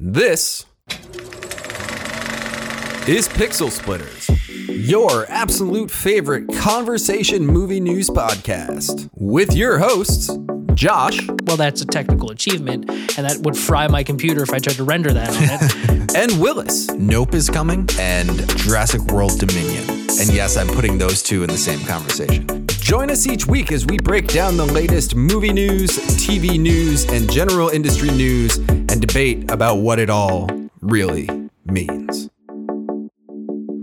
This is Pixel Splitters, your absolute favorite conversation movie news podcast, with your hosts, Josh Well, that's a technical achievement, and that would fry my computer if I tried to render that on it. and Willis. Nope is coming and Jurassic World Dominion. And yes, I'm putting those two in the same conversation. Join us each week as we break down the latest movie news, TV news, and general industry news and debate about what it all really means.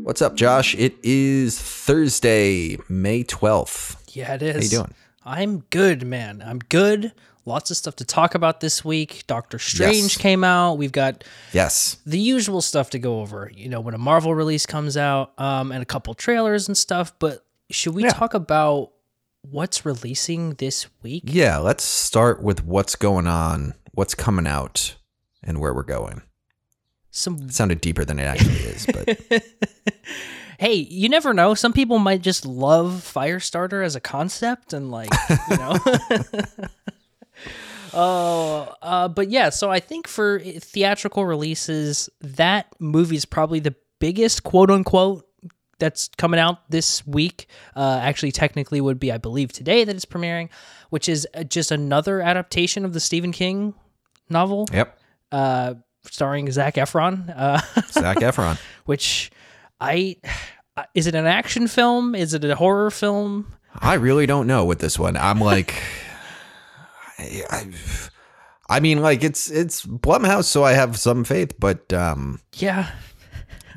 What's up, Josh? It is Thursday, May 12th. yeah, it is. How you doing? I'm good, man. I'm good. Lots of stuff to talk about this week. Doctor Strange Yes. came out. We've got Yes. the usual stuff to go over. You know, when a Marvel release comes out, um, and a couple trailers and stuff. But should we Yeah. talk about what's releasing this week? Yeah, let's start with what's going on, what's coming out, and where we're going. Some It sounded deeper than it actually is, but hey, you never know. Some people might just love Firestarter as a concept and like, you know. Oh, uh, but yeah, so I think for theatrical releases, that movie is probably the biggest quote unquote that's coming out this week. Uh, actually, technically, would be I believe today that it's premiering, which is uh, just another adaptation of the Stephen King novel, yep. uh, starring Zac Efron. Uh, Zac Efron. which I is it an action film? Is it a horror film? I really don't know with this one. I'm like, I, I, I mean, like it's it's Blumhouse, so I have some faith, but um, Yeah,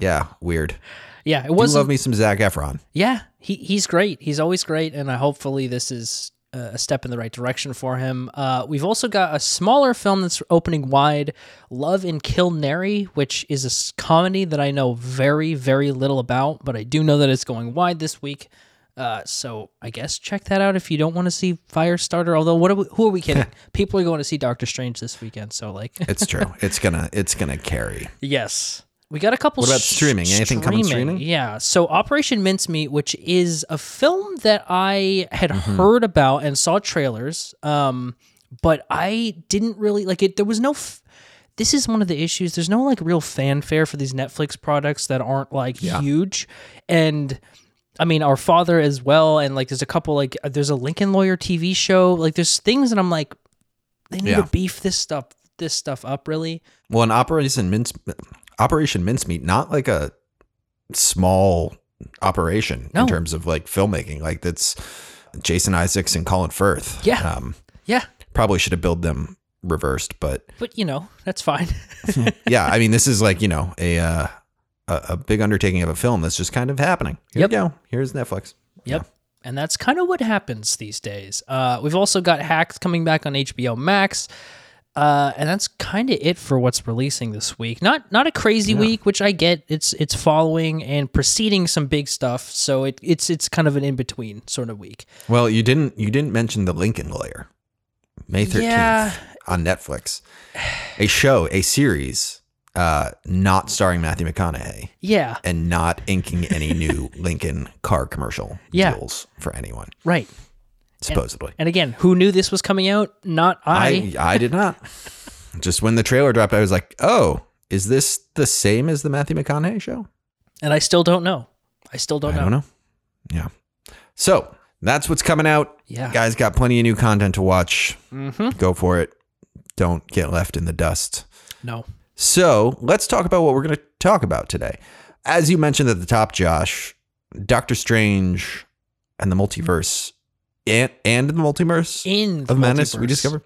yeah, weird. Yeah, it was. love me some Zac Efron. Yeah, he he's great. He's always great, and uh, hopefully this is uh, a step in the right direction for him. Uh, we've also got a smaller film that's opening wide, Love in Kilnerry, which is a comedy that I know very very little about, but I do know that it's going wide this week. Uh, so I guess check that out if you don't want to see Firestarter. Although, what are we, who are we kidding? People are going to see Doctor Strange this weekend, so like, It's true. it's gonna it's gonna carry. Yes. We got a couple. What about streaming? Anything coming streaming? Yeah. So Operation Mincemeat, which is a film that I had Mm-hmm. heard about and saw trailers, um, but I didn't really like it. There was no. F- this is one of the issues. There's no like real fanfare for these Netflix products that aren't like huge, and. I mean, our father as well, and like, there's a couple like, there's a Lincoln Lawyer TV show. Like, there's things that I'm like, they need Yeah. to beef this stuff, this stuff up, really. Well, an Operation Mince Operation Mincemeat, not like a small operation No. in terms of like filmmaking. Like that's Jason Isaacs and Colin Firth. Yeah. Um, Yeah, probably should have billed them reversed, but but you know, that's fine. yeah, I mean, this is like you know a uh, a, a big undertaking of a film that's just kind of happening. Here Yep. you go. Here's Netflix. Yep. And that's kind of what happens these days. Uh, we've also got Hacks coming back on HBO Max. Uh, and that's kind of it for what's releasing this week. Not not a crazy week, which I get. It's it's following and preceding some big stuff, so it, it's it's kind of an in between sort of week. Well, you didn't you didn't mention the Lincoln Lawyer, May thirteenth Yeah. on Netflix, a show, a series, uh, not starring Matthew McConaughey Yeah, and not inking any new Lincoln car commercial Yeah. deals for anyone, right. Supposedly. And again, who knew this was coming out? Not I. I I did not. Just when the trailer dropped, I was like, "Oh, is this the same as the Matthew McConaughey show?" and I still don't know. I still don't I know. don't know. Yeah. So that's what's coming out. Yeah. Guys got plenty of new content to watch. Mm-hmm. Go for it. Don't get left in the dust. No. So let's talk about what we're going to talk about today. As you mentioned at the top, Josh, Doctor Strange and the multiverse and, and the multiverse In the of madness we multiverse. discovered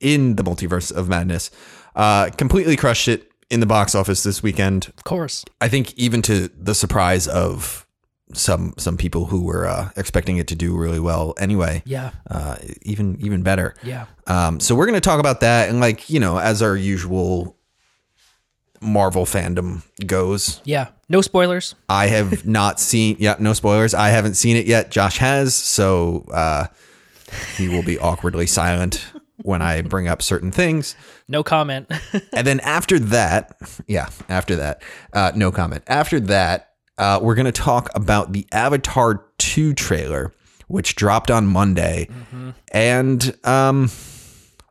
in the multiverse of madness uh completely crushed it in the box office this weekend Of course. I think even to the surprise of some some people who were uh, expecting it to do really well anyway. Yeah. Uh, even even better. Yeah. Um, so we're going to talk about that and like you know as our usual Marvel fandom goes. Yeah. No spoilers. I have not seen. Yeah, no spoilers. I haven't seen it yet. Josh has, so uh, he will be awkwardly silent when I bring up certain things. No comment. And then after that, yeah, after that, uh, no comment. After that, uh, we're going to talk about the Avatar 2 trailer, which dropped on Monday. And um,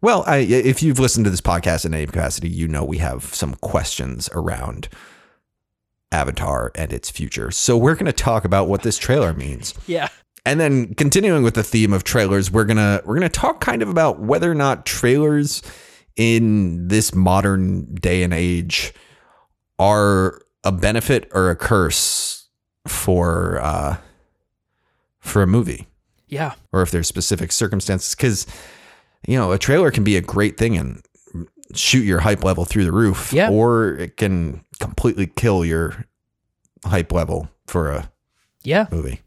Well, I, if you've listened to this podcast in any capacity, you know we have some questions around Avatar and its future. So we're going to talk about what this trailer means. Yeah. And then continuing with the theme of trailers, we're going to we're going to talk kind of about whether or not trailers in this modern day and age are a benefit or a curse for uh for a movie Yeah. or if there's specific circumstances cuz you know, a trailer can be a great thing and shoot your hype level through the roof Yeah. or it can completely kill your hype level for a Yeah. movie.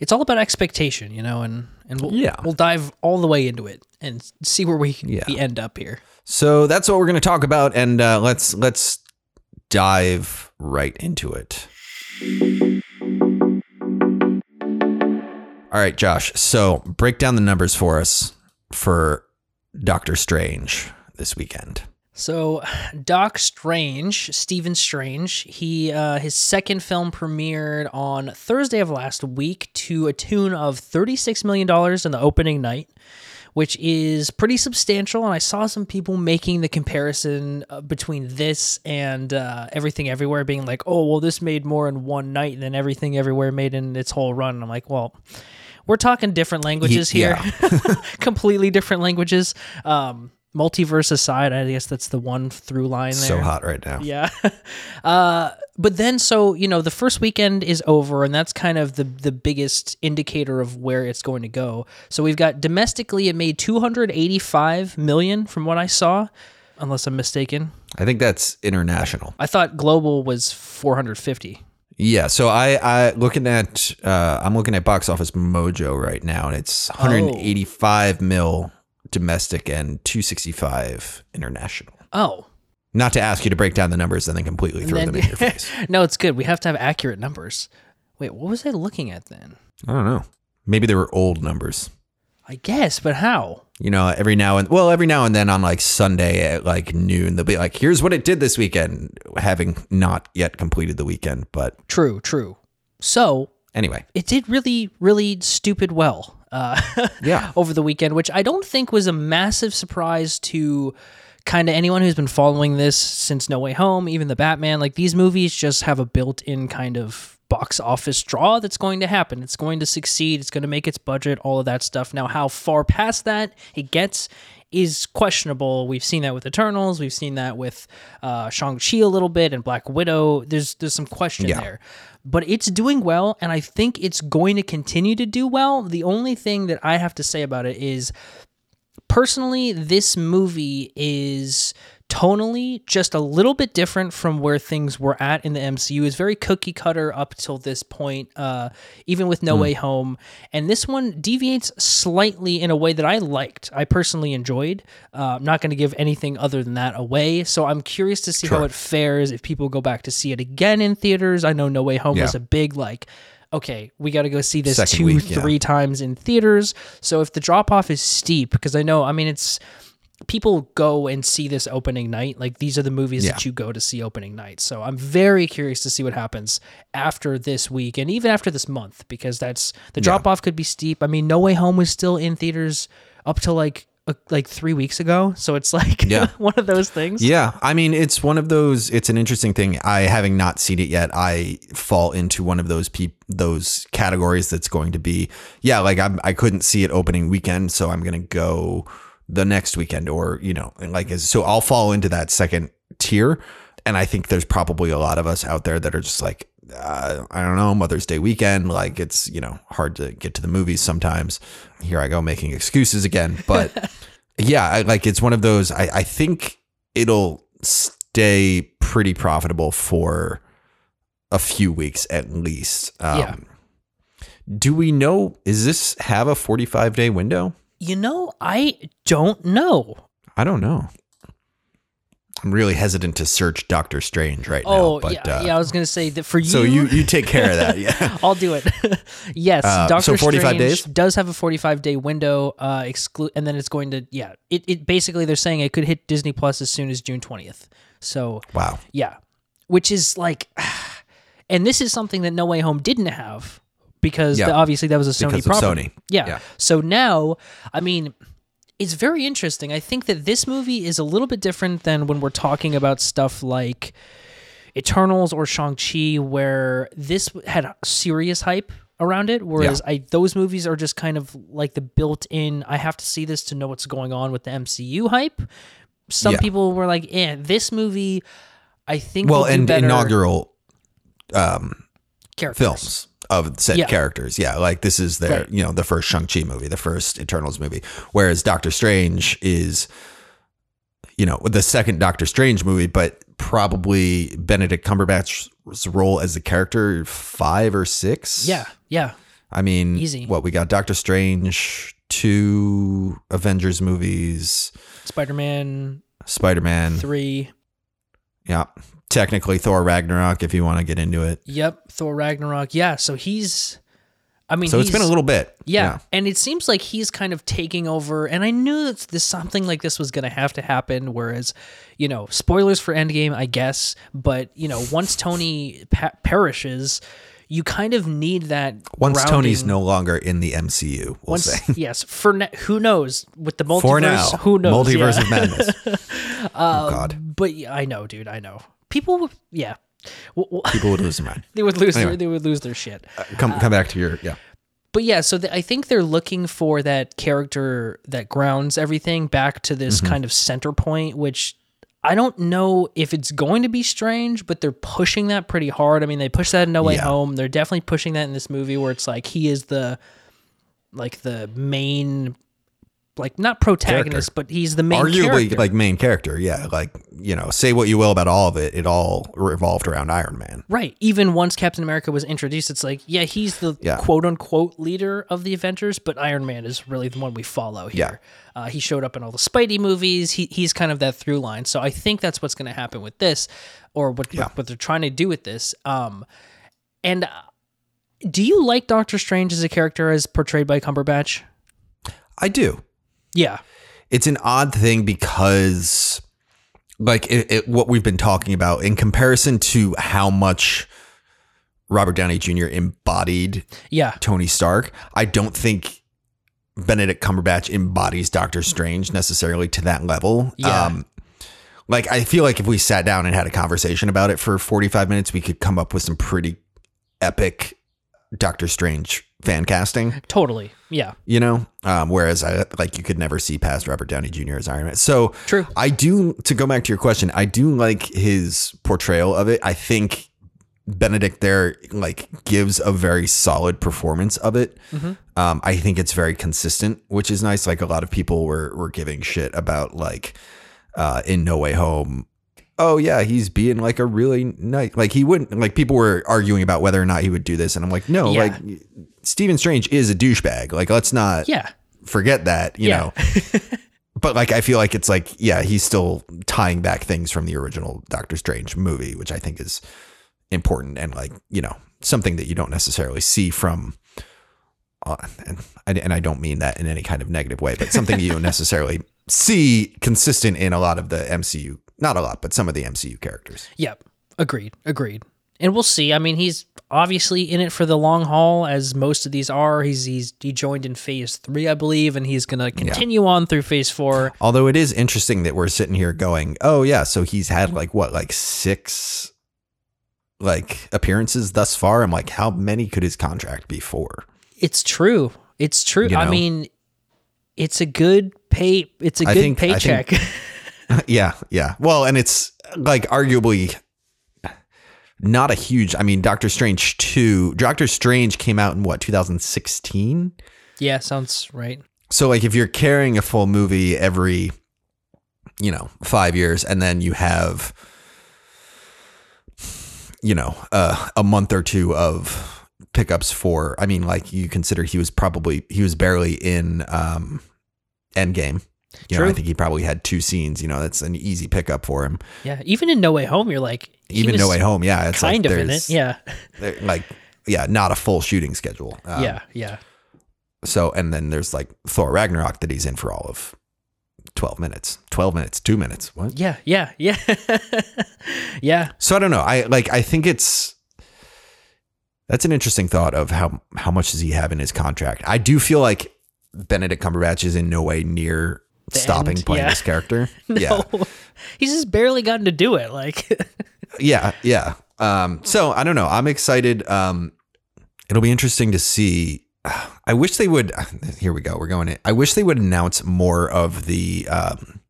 It's all about expectation, you know, and and we'll Yeah. we'll dive all the way into it and see where we, Yeah. we end up here. So that's what we're going to talk about, and uh, let's let's dive right into it. All right, Josh. So break down the numbers for us for Doctor Strange this weekend. So, Doc Strange, Stephen Strange, he uh, his second film premiered on Thursday of last week to a tune of thirty six million dollars in the opening night, which is pretty substantial. And I saw some people making the comparison uh, between this and uh, Everything Everywhere, being like, "Oh, well, this made more in one night than Everything Everywhere made in its whole run." And I'm like, "Well." We're talking different languages Ye- here, completely different languages. Um, multiverse aside, I guess that's the one through line there. So hot right now. Yeah. Uh, but then, so you know, the first weekend is over, and that's kind of the the biggest indicator of where it's going to go. So we've got domestically, it made two hundred eighty five million from what I saw, unless I'm mistaken. I think that's international. I thought global was four hundred fifty. Yeah. So I, I looking at uh, I'm looking at Box Office Mojo right now, and it's 185 mil domestic and 265 international. Oh. Not to ask you to break down the numbers and then completely throw then- them in your face. no, it's good. We have to have accurate numbers. Wait, what was I looking at then? I don't know. Maybe they were old numbers. I guess, but how? You know, every now and well, every now and then on like Sunday at like noon, they'll be like, "Here's what it did this weekend," having not yet completed the weekend. But True, true. So anyway, it did really, really stupid well uh, Yeah. over the weekend, which I don't think was a massive surprise to kind of anyone who's been following this since No Way Home, even the Batman. Like these movies just have a built in kind of box office draw that's going to happen. It's going to succeed, it's going to make its budget, all of that stuff. Now, how far past that it gets is questionable. We've seen that with Eternals, we've seen that with uh, Shang-Chi a little bit and Black Widow. There's there's some question Yeah. there but it's doing well and I think it's going to continue to do well. The only thing that I have to say about it is personally this movie is tonally just a little bit different from where things were at in the MCU. It's very cookie cutter up till this point, uh, even with No Way Home. And this one deviates slightly in a way that I liked. I personally enjoyed. Uh, I'm not going to give anything other than that away. So I'm curious to see how it fares if people go back to see it again in theaters. I know No Way Home was a big like. Okay, we got to go see this Second two, week, yeah. three times in theaters. So if the drop off is steep, because I know, I mean, it's people go and see this opening night. Like these are the movies that you go to see opening night. So I'm very curious to see what happens after this week and even after this month because that's the drop off could be steep. I mean, No Way Home was still in theaters up to like uh, like three weeks ago. So it's like Yeah. one of those things. Yeah, I mean, it's one of those. It's an interesting thing. I having not seen it yet, I fall into one of those peop, those categories that's going to be, yeah, like I'm, I couldn't see it opening weekend, so I'm gonna go the next weekend, or you know, like so I'll fall into that second tier. And I think there's probably a lot of us out there that are just like, uh, I don't know, Mother's Day weekend. Like it's you know hard to get to the movies sometimes. Here I go making excuses again, but yeah, I, like it's one of those. I, I think it'll stay pretty profitable for a few weeks at least. Um, Yeah. Do we know? Is this have a 45 day window? You know, I don't know. I don't know. I'm really hesitant to search Doctor Strange right Oh, now. Oh, yeah, uh, yeah. I was gonna say that for you. So you you take care of that. Yeah. I'll do it. yes, Uh, Doctor so 45 Strange days? does have a 45 day window. Uh, exclude, and then it's going to yeah. It, it basically they're saying it could hit Disney Plus as soon as June 20th. So Wow. yeah, which is like, and this is something that No Way Home didn't have because Yeah. the- obviously that was a Sony Because property. Sony. Yeah. Yeah. So now, I mean, it's very interesting. I think that this movie is a little bit different than when we're talking about stuff like Eternals or Shang-Chi where this had serious hype around it whereas I those movies are just kind of like the built-in I have to see this to know what's going on with the MCU hype. Some Yeah. people were like, "Eh, this movie I think Well, and inaugural um, films of said Yeah. characters. Yeah, like this is their, Right. you know, the first Shang-Chi movie, the first Eternals movie. Whereas Doctor Strange is, you know, the second Doctor Strange movie, but probably Benedict Cumberbatch's role as the character five or six. Yeah, yeah. I mean, Easy. what we got Doctor Strange, two Avengers movies, Spider-Man Spider-Man. 3. Yeah. Technically Thor Ragnarok if you want to get into it. Yep, Thor Ragnarok. Yeah, so he's I mean, So it's been a little bit. Yeah. And it seems like he's kind of taking over. And I knew that this something like this was going to have to happen. Whereas, you know, spoilers for Endgame, I guess. But you know, once Tony pa- perishes, you kind of need that. Once Tony's no longer in the MCU, we'll Once, say. yes, for who knows with the multiverse? For now, who knows? Multiverse yeah. of Madness. oh um, God, But yeah, I know, dude. I know. People, would- yeah, W- w- people would lose their mind. they would lose. Anyway. Their, they would lose their shit. Uh, come, come back to your yeah. but yeah, so th- I think they're looking for that character that grounds everything back to this mm-hmm. kind of center point, which I don't know if it's going to be strange, but they're pushing that pretty hard. I mean, they push that in No Way Yeah. Home. They're definitely pushing that in this movie where it's like he is the like the main like not protagonist, but he's the main Arguably, character. like main character. Yeah, like you know, say what you will about all of it. It all revolved around Iron Man. Right. Even once Captain America was introduced, it's like, yeah, he's the Yeah. quote unquote leader of the Avengers, but Iron Man is really the one we follow here. Yeah. Uh, he showed up in all the Spidey movies. He, he's kind of that through line. So I think that's what's going to happen with this, or what, Yeah. what what they're trying to do with this. Um, and uh, do you like Doctor Strange as a character as portrayed by Cumberbatch? I do. Yeah. It's an odd thing because, like, it, it, what we've been talking about in comparison to how much Robert Downey Jr. embodied Yeah. Tony Stark, I don't think Benedict Cumberbatch embodies Doctor Strange necessarily to that level. Yeah. Um, like I feel like if we sat down and had a conversation about it for 45 minutes, we could come up with some pretty epic Doctor Strange fan casting, Totally. Yeah. you know? Um, whereas I like you could never see past Robert Downey Jr. as Iron Man. So True. I do to go back to your question, I do like his portrayal of it. I think Benedict there like gives a very solid performance of it. Um, I think it's very consistent, which is nice. Like a lot of people were were giving shit about like uh, in No Way Home. Oh yeah, he's being like a really nice. Like he wouldn't like people were arguing about whether or not he would do this, and I'm like, no, Yeah. like Stephen Strange is a douchebag. Like let's not Yeah. forget that, you Yeah. know. but like I feel like it's like yeah, he's still tying back things from the original Doctor Strange movie, which I think is important and like, you know, something that you don't necessarily see from uh, and, I- and I don't mean that in any kind of negative way, but something you don't necessarily see consistent in a lot of the MCU, not a lot, but some of the MCU characters. Yep. Agreed. Agreed. And we'll see. I mean, he's obviously in it for the long haul, as most of these are. He's he's he joined in phase three, I believe, and he's gonna continue on through phase four. Although it is interesting that we're sitting here going, "Oh yeah, so he's had like what, like 6 like appearances thus far." I'm like, "How many could his contract be for?" It's true. It's true. You I mean, it's a good pay. It's a I good think- I think- paycheck. yeah, yeah. Well, and it's like arguably not a huge. I mean, Doctor Strange 2, Doctor Strange came out in what, 2016? yeah, sounds right. So like if you're carrying a full movie every you know, 5 years and then you have you know, uh, a month or two of pickups for I mean like you consider he was probably he was barely in um Endgame. You know, I think he probably had two scenes, you know, that's an easy pickup for him. Yeah, even in No Way Home, you're like Even No Way Home, yeah, it's kind like of in it. Yeah, like yeah, not a full shooting schedule. Um, yeah, yeah. So and then there's like Thor Ragnarok that he's in for all of 12 minutes. 12 minutes, 2 minutes. What? Yeah, yeah, yeah, yeah. So I don't know. I like I think it's that's an interesting thought of how how much does he have in his contract. I do feel like Benedict Cumberbatch is in no way near stopping end, playing yeah. this character. Yeah. He's just barely gotten to do it. Like, yeah yeah. Um so i don't know. I'm excited. Um it'll be interesting to see. I wish they would here we go. We're going in. I wish they would announce more of the um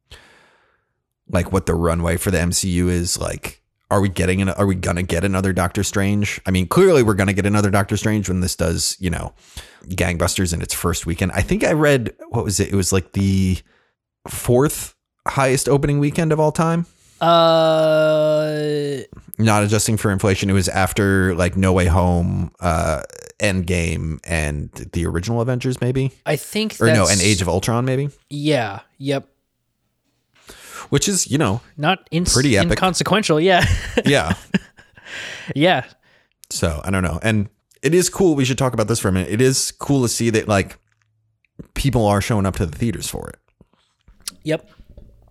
like what the runway for the mcu is like are we getting an, are we gonna get another doctor strange? I mean clearly we're gonna get another doctor strange when this does you know gangbusters in its first weekend. I think i read what was it? It was like the fourth highest opening weekend of all time uh, not adjusting for inflation. It was after like No Way Home, uh, Endgame, and the original Avengers, maybe, I think or no, and Age of Ultron, maybe, Yeah. Yep. which is you know, Not in- Pretty epic. inconsequential. Yeah. yeah. yeah. so I don't know, and it is cool. We should talk about this for a minute. It is cool to see that like people are showing up to the theaters for it. Yep.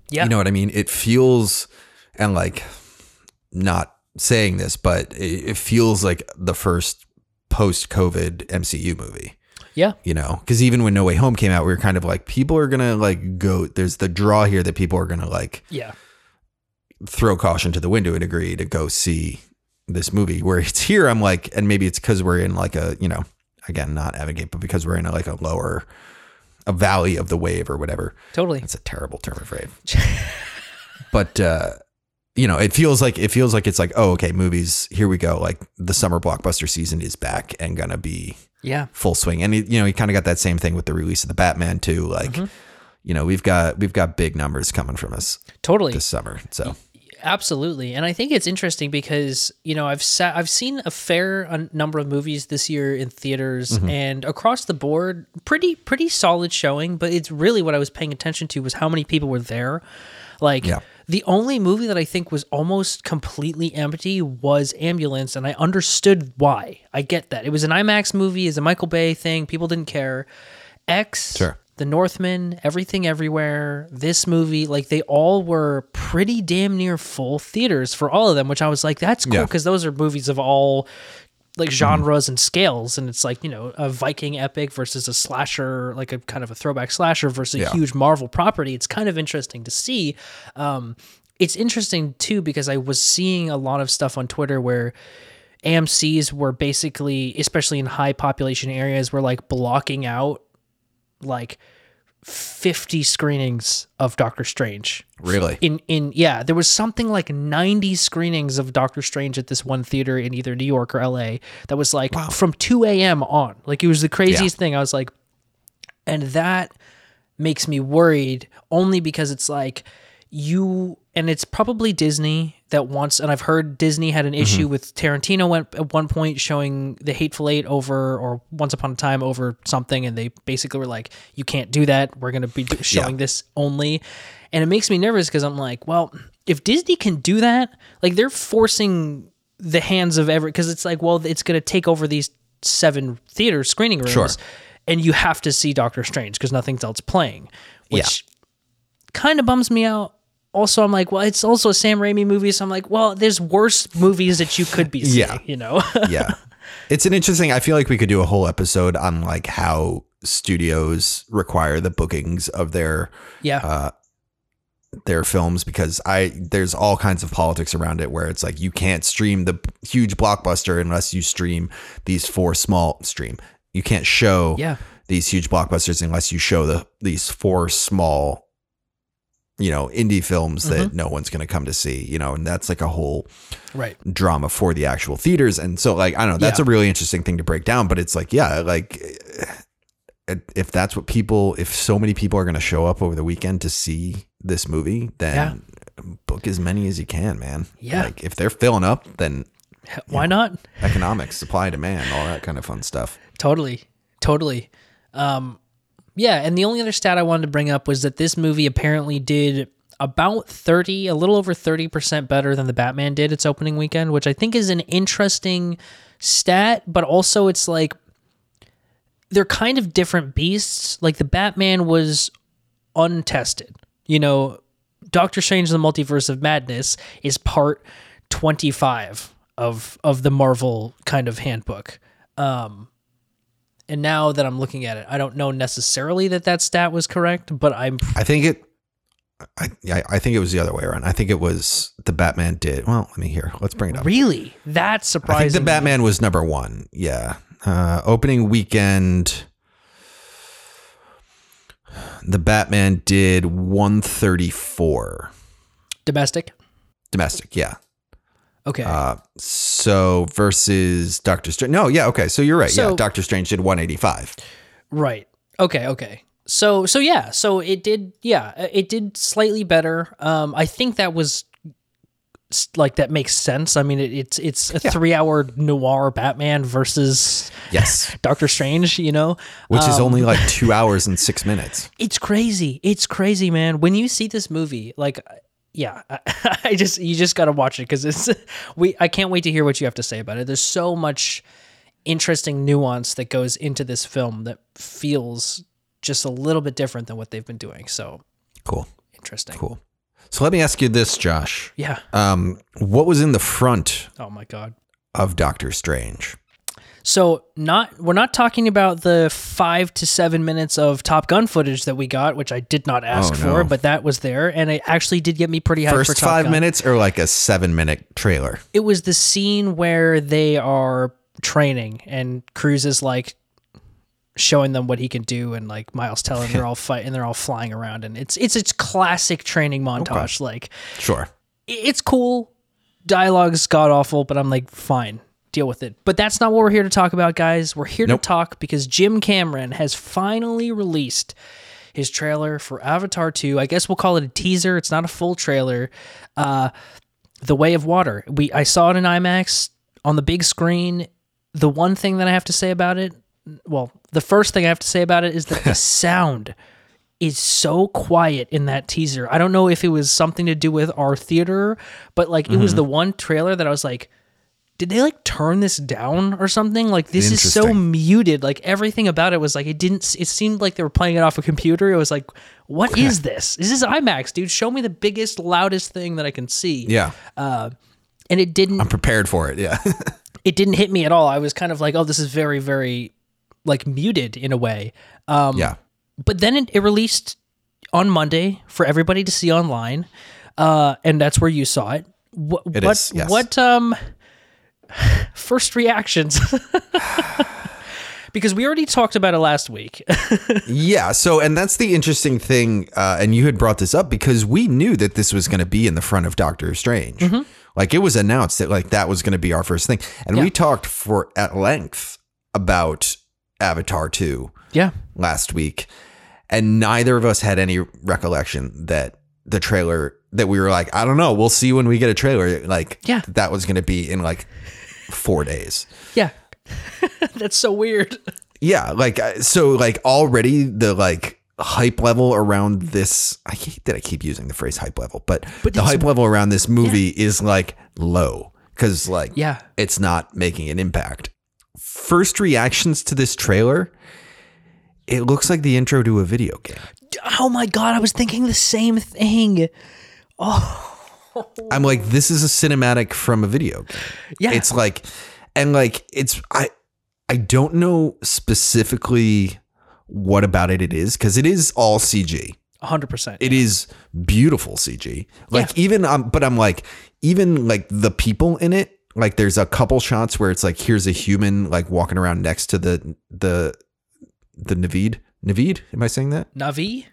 Yeah. You know what I mean? It feels and like not saying this, but it, it feels like the first post COVID MCU movie. yeah. you know because even when no way home came out we were kind of like people are gonna like go there's the draw here that people are gonna like Yeah. throw caution to the window and agree to go see this movie where it's here i'm like and maybe it's because we're in like a you know again not advocate but because we're in a, like a lower a valley of the wave or whatever Totally. that's a terrible term of phrase but uh you know it feels like it feels like it's like oh okay movies here we go like the summer blockbuster season is back and gonna be Yeah. full swing. And he, you know, he kind of got that same thing with the release of the Batman too. Like, Mm-hmm. you know, we've got we've got big numbers coming from us Totally. this summer. So Absolutely, and I think it's interesting because you know I've sat, I've seen a fair number of movies this year in theaters, Mm-hmm. and across the board, pretty pretty solid showing. But it's really what I was paying attention to was how many people were there. Like Yeah. the only movie that I think was almost completely empty was Ambulance, and I understood why. I get that it was an IMAX movie, is a Michael Bay thing. People didn't care. X, Sure. The Northman, Everything Everywhere, this movie, like they all were pretty damn near full theaters for all of them, which I was like, that's cool Yeah. because those are movies of all like genres and scales. And it's like, you know, a Viking epic versus a slasher, like a kind of a throwback slasher versus Yeah. a huge Marvel property. It's kind of interesting to see. Um, it's interesting too because I was seeing a lot of stuff on Twitter where AMC's were basically, especially in high population areas, were like blocking out like 50 screenings of Doctor Strange. really, In in yeah, there was something like 90 screenings of Doctor Strange at this one theater in either New York or LA that was like from 2 a.m. on. Like it was the craziest thing. I was like, and that makes me worried only because it's like you and it's probably Disney that wants and I've heard Disney had an mm-hmm. issue with Tarantino went at one point showing the Hateful Eight over or Once Upon a Time over something and they basically were like you can't do that we're going to be showing this only and it makes me nervous because I'm like well if Disney can do that like they're forcing the hands of every because it's like well it's going to take over these seven theater screening rooms Sure. and you have to see Doctor Strange because nothing's else playing which kind of bums me out. Also, I'm like, well, it's also a Sam Raimi movie, so I'm like, well, there's worse movies that you could be seeing, Yeah. you know? yeah. It's an interesting. I feel like we could do a whole episode on like how studios require the bookings of their yeah, uh, their films because I there's all kinds of politics around it where it's like you can't stream the huge blockbuster unless you stream these four small stream. You can't show Yeah. these huge blockbusters unless you show the these four small you know indie films that no one's going to come to see, you know, and that's like a whole right. drama for the actual theaters and so like I don't know, that's Yeah. a really interesting thing to break down, but it's like yeah, like eh, if that's what people if so many people are going to show up over the weekend to see this movie, then book as many as you can, man. Yeah. Like if they're filling up, then Why not? economics, supply demand, all that kind of fun stuff. Totally. Totally. Um, yeah, and the only other stat I wanted to bring up was that this movie apparently did about 30, a little over 30% better than the Batman did its opening weekend, which I think is an interesting stat, but also it's like they're kind of different beasts. Like the Batman was untested. You know, Doctor Strange the Multiverse of Madness is part 25 of of the Marvel kind of handbook. Um And now that I'm looking at it, I don't know necessarily that that stat was correct, but I'm I think it. I yeah, I think it was the other way around. I think it was the Batman did. Well, let me hear. Let's bring it up. really that's I think surprising. the Batman was number one. Yeah. Uh, opening weekend, the Batman did 134 domestic. domestic. Yeah. Okay. Uh, so versus Doctor Strange. No, yeah. Okay. So you're right. yeah. Doctor Strange did 185. Right. Okay. Okay. So so yeah. So it did. Yeah. It did slightly better. Um. I think that was like that makes sense. I mean, it, it's it's a three-hour noir Batman versus Yes. Doctor Strange. You know, Which Um, is only like two hours and six minutes. it's crazy. It's crazy, man. When you see this movie, like. Yeah, I, I just you just gotta watch it because it's we. I can't wait to hear what you have to say about it. There's so much interesting nuance that goes into this film that feels just a little bit different than what they've been doing. So Cool. interesting. Cool. So let me ask you this, Josh. Yeah. Um, what was in the front Oh my god. of Doctor Strange? So not we're not talking about the five to seven minutes of Top Gun footage that we got, which I did not ask Oh, for, but that was there, and it actually did get me pretty hyped for First five Gun. minutes or like a seven minute trailer? It was the scene where they are training, and Cruise is like showing them what he can do, and like Miles Teller they're all fight and they're all flying around, and it's it's it's classic training montage. Like Sure. it's cool. Dialogue's god awful, but I'm like, fine, deal with it. But that's not what we're here to talk about, guys. We're here Nope. to talk because Jim Cameron has finally released his trailer for Avatar 2. I guess we'll call it a teaser. It's not a full trailer. Uh, the Way of Water. We I saw it in IMAX on the big screen. The one thing that I have to say about it, well, the first thing I have to say about it is that the sound is so quiet in that teaser. I don't know if it was something to do with our theater, but like it was the one trailer that I was like, did they like turn this down or something? Like this is so muted. Like everything about it was like it didn't. It seemed like they were playing it off a computer. It was like, what is this? This is IMAX, dude. Show me the biggest, loudest thing that I can see. Yeah. And it didn't. I'm prepared for it. Yeah. it didn't hit me at all. I was kind of like, oh, this is very, very like muted in a way. Um, yeah. but then it, it released on Monday for everybody to see online, uh, and that's where you saw it. What? It what? is, yes. What? Um, first reactions. because we already talked about it last week. Yeah. So, and that's the interesting thing. Uh, and you had brought this up because we knew that this was going to be in the front of Doctor Strange. Mm-hmm. Like it was announced that like that was going to be our first thing, and Yeah. we talked for at length about Avatar two yeah. last week, and neither of us had any recollection that the trailer that we were like, I don't know, we'll see when we get a trailer. Like, Yeah. that was going to be in like four days. Yeah. that's so weird. Yeah, like uh, so, like already the like hype level around this. I hate that I keep using the phrase hype level, but, But the hype level around this movie is like low because like Yeah. it's not making an impact. First reactions to this trailer, it looks like the intro to a video game. Oh my god, I was thinking the same thing. I'm like, this is a cinematic from a video game. Yeah. It's like, and like, it's I, I don't know specifically what about it it is because it is all CG. 100%. It is beautiful CG. Like even um, but I'm like even like the people in it. Like there's a couple shots where it's like here's a human like walking around next to the the the Navid. Navid, am I saying that? Navi?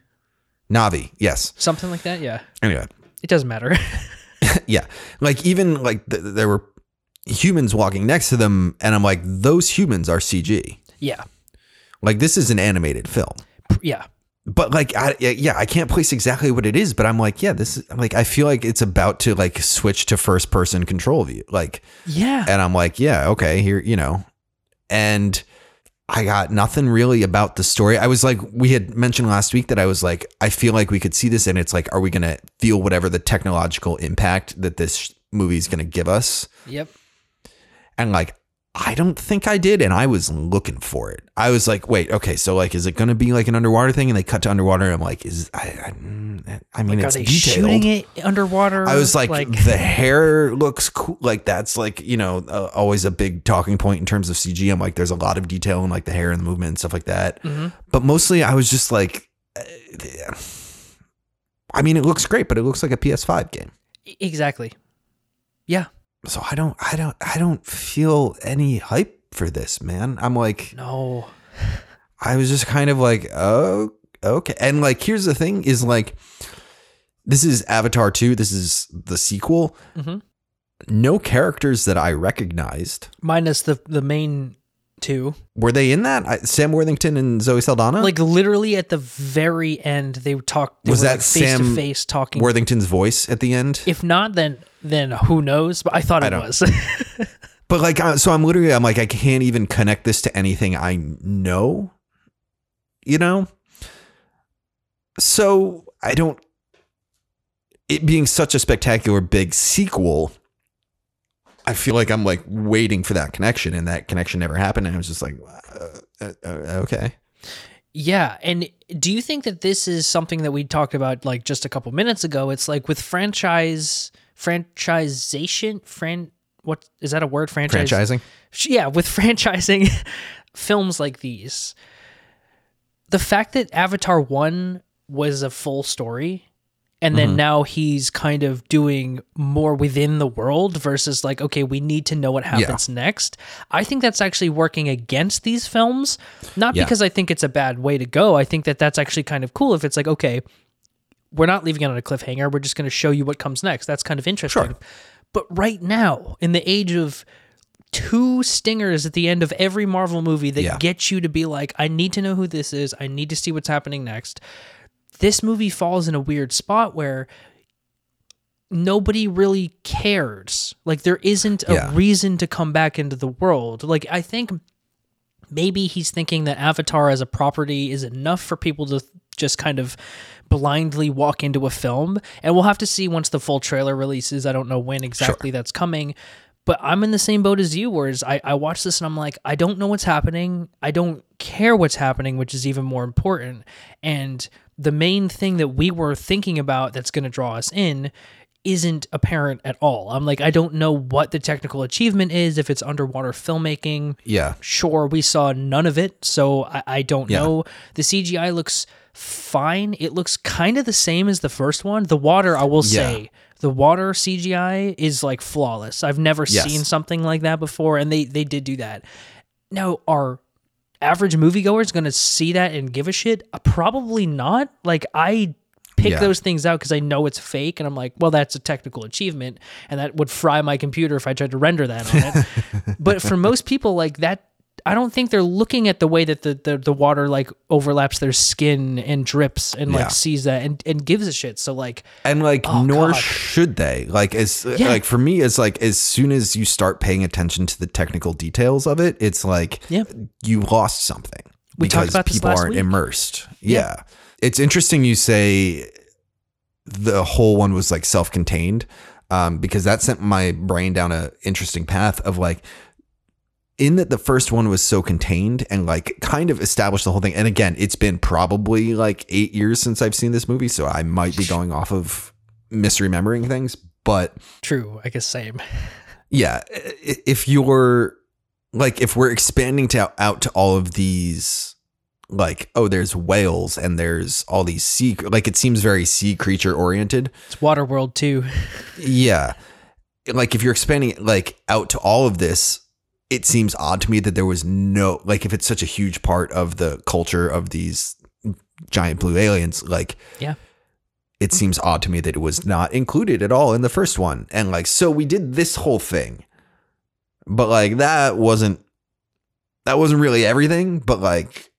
Navi, yes. Something like that? Yeah. Anyway, It doesn't matter. yeah. Like even like th- there were humans walking next to them, and I'm like, those humans are CG. yeah. Like this is an animated film. Yeah. but like I, yeah i can't place exactly what it is but i'm like yeah this is like i feel like it's about to like switch to first person control view like Yeah. and i'm like yeah okay here you know and i got nothing really about the story i was like we had mentioned last week that i was like i feel like we could see this and it's like are we gonna feel whatever the technological impact that this movie is gonna give us Yep. and like I don't think I did, and I was looking for it. I was like, wait, okay, so like, is it going to be like an underwater thing? And they cut to underwater. And I'm like, is I? I, I mean, Are it's they detailed. shooting it underwater? I was like, the hair looks cool. Like that's like you know uh, always a big talking point in terms of CG. I'm like, there's a lot of detail in like the hair and the movement and stuff like that. Mhm. But mostly, I was just like, uh, I mean, it looks great, but it looks like a PS5 game. exactly. Yeah. So I don't, I don't, I don't feel any hype for this, man. I'm like, No. I was just kind of like, oh, okay. And like, here's the thing: is like, this is Avatar two. This is the sequel. Mhm. No characters that I recognized. Minus the the main Were they in that? I, Sam Worthington and Zoe Saldana. Like literally at the very end, they talked. They Was were, that like, face to face talking? Worthington's voice at the end. if not, then then who knows? But I thought it don't- was. But like, so I'm literally, I'm like, I can't even connect this to anything I know, you know? So I don't, it being such a spectacular big sequel, I feel like I'm like waiting for that connection and that connection never happened. And I was just like, uh, uh, uh, okay. Yeah, and do you think that this is something that we talked about like just a couple minutes ago? It's like with franchise franchisation, fran what is that a word? Franchise. Franchising. Yeah, with franchising films like these, the fact that Avatar One was a full story, and then mm-hmm. now he's kind of doing more within the world versus like, okay, we need to know what happens next. I think that's actually working against these films, not Yeah. because I think it's a bad way to go. I think that that's actually kind of cool if it's like, okay, we're not leaving it on a cliffhanger. We're just going to show you what comes next. That's kind of interesting. Sure. But right now, in the age of two stingers at the end of every Marvel movie that Yeah. get you to be like, I need to know who this is. I need to see what's happening next. This movie falls in a weird spot where nobody really cares. Like there isn't a Yeah. reason to come back into the world. Like I think maybe he's thinking that Avatar as a property is enough for people to just kind of blindly walk into a film. And we'll have to see once the full trailer releases. I don't know when exactly that's coming. But I'm in the same boat as you, whereas I, I watch this and I'm like, I don't know what's happening. I don't care what's happening, which is even more important. And the main thing that we were thinking about that's going to draw us in isn't apparent at all. I'm like, I don't know what the technical achievement is, if it's underwater filmmaking, Yeah. sure we saw none of it so i, I don't Yeah. know the cgi looks fine it looks kind of the same as the first one the water i will say the water cgi is like flawless i've never Yes. seen something like that before and they they did do that now are average moviegoer is going to see that and give a shit? Uh, probably not. Like i pick Yeah. those things out because i know it's fake and i'm like well that's a technical achievement and that would fry my computer if i tried to render that on it. But for most people like that i don't think they're looking at the way that the, the, the water like overlaps their skin and drips and Yeah. like sees that and, and gives a shit so like and like Oh, nor God. should they like as Yeah. like for me it's like as soon as you start paying attention to the technical details of it it's like Yeah. you lost something We because people aren't week. immersed Yeah. yeah. it's interesting you say the whole one was like self-contained um because that sent my brain down a interesting path of like in that the first one was so contained and like kind of established the whole thing. And again, it's been probably like eight years since I've seen this movie, so I might be going off of misremembering things. But true i guess same yeah, if you're like, if we're expanding to out to all of these, like, oh, there's whales and there's all these sea, like, it seems very sea creature oriented. it's waterworld too Yeah. Like if you're expanding it like out to all of this, it seems odd to me that there was no like if it's such a huge part of the culture of these giant blue aliens, like yeah it seems odd to me that it was not included at all in the first one. And like so we did this whole thing. But like that wasn't that wasn't really everything, but like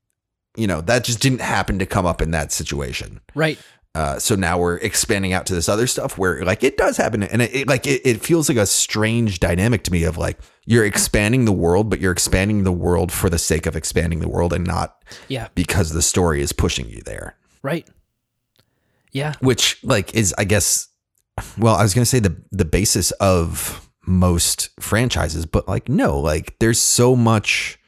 you know, that just didn't happen to come up in that situation. right Uh, so now we're expanding out to this other stuff where like it does happen. And it, it like it, it feels like a strange dynamic to me of like you're expanding the world but you're expanding the world for the sake of expanding the world and not yeah. because the story is pushing you there. Right. Yeah. Which like is i guess well i was going to say the the basis of most franchises, but like no, like there's so much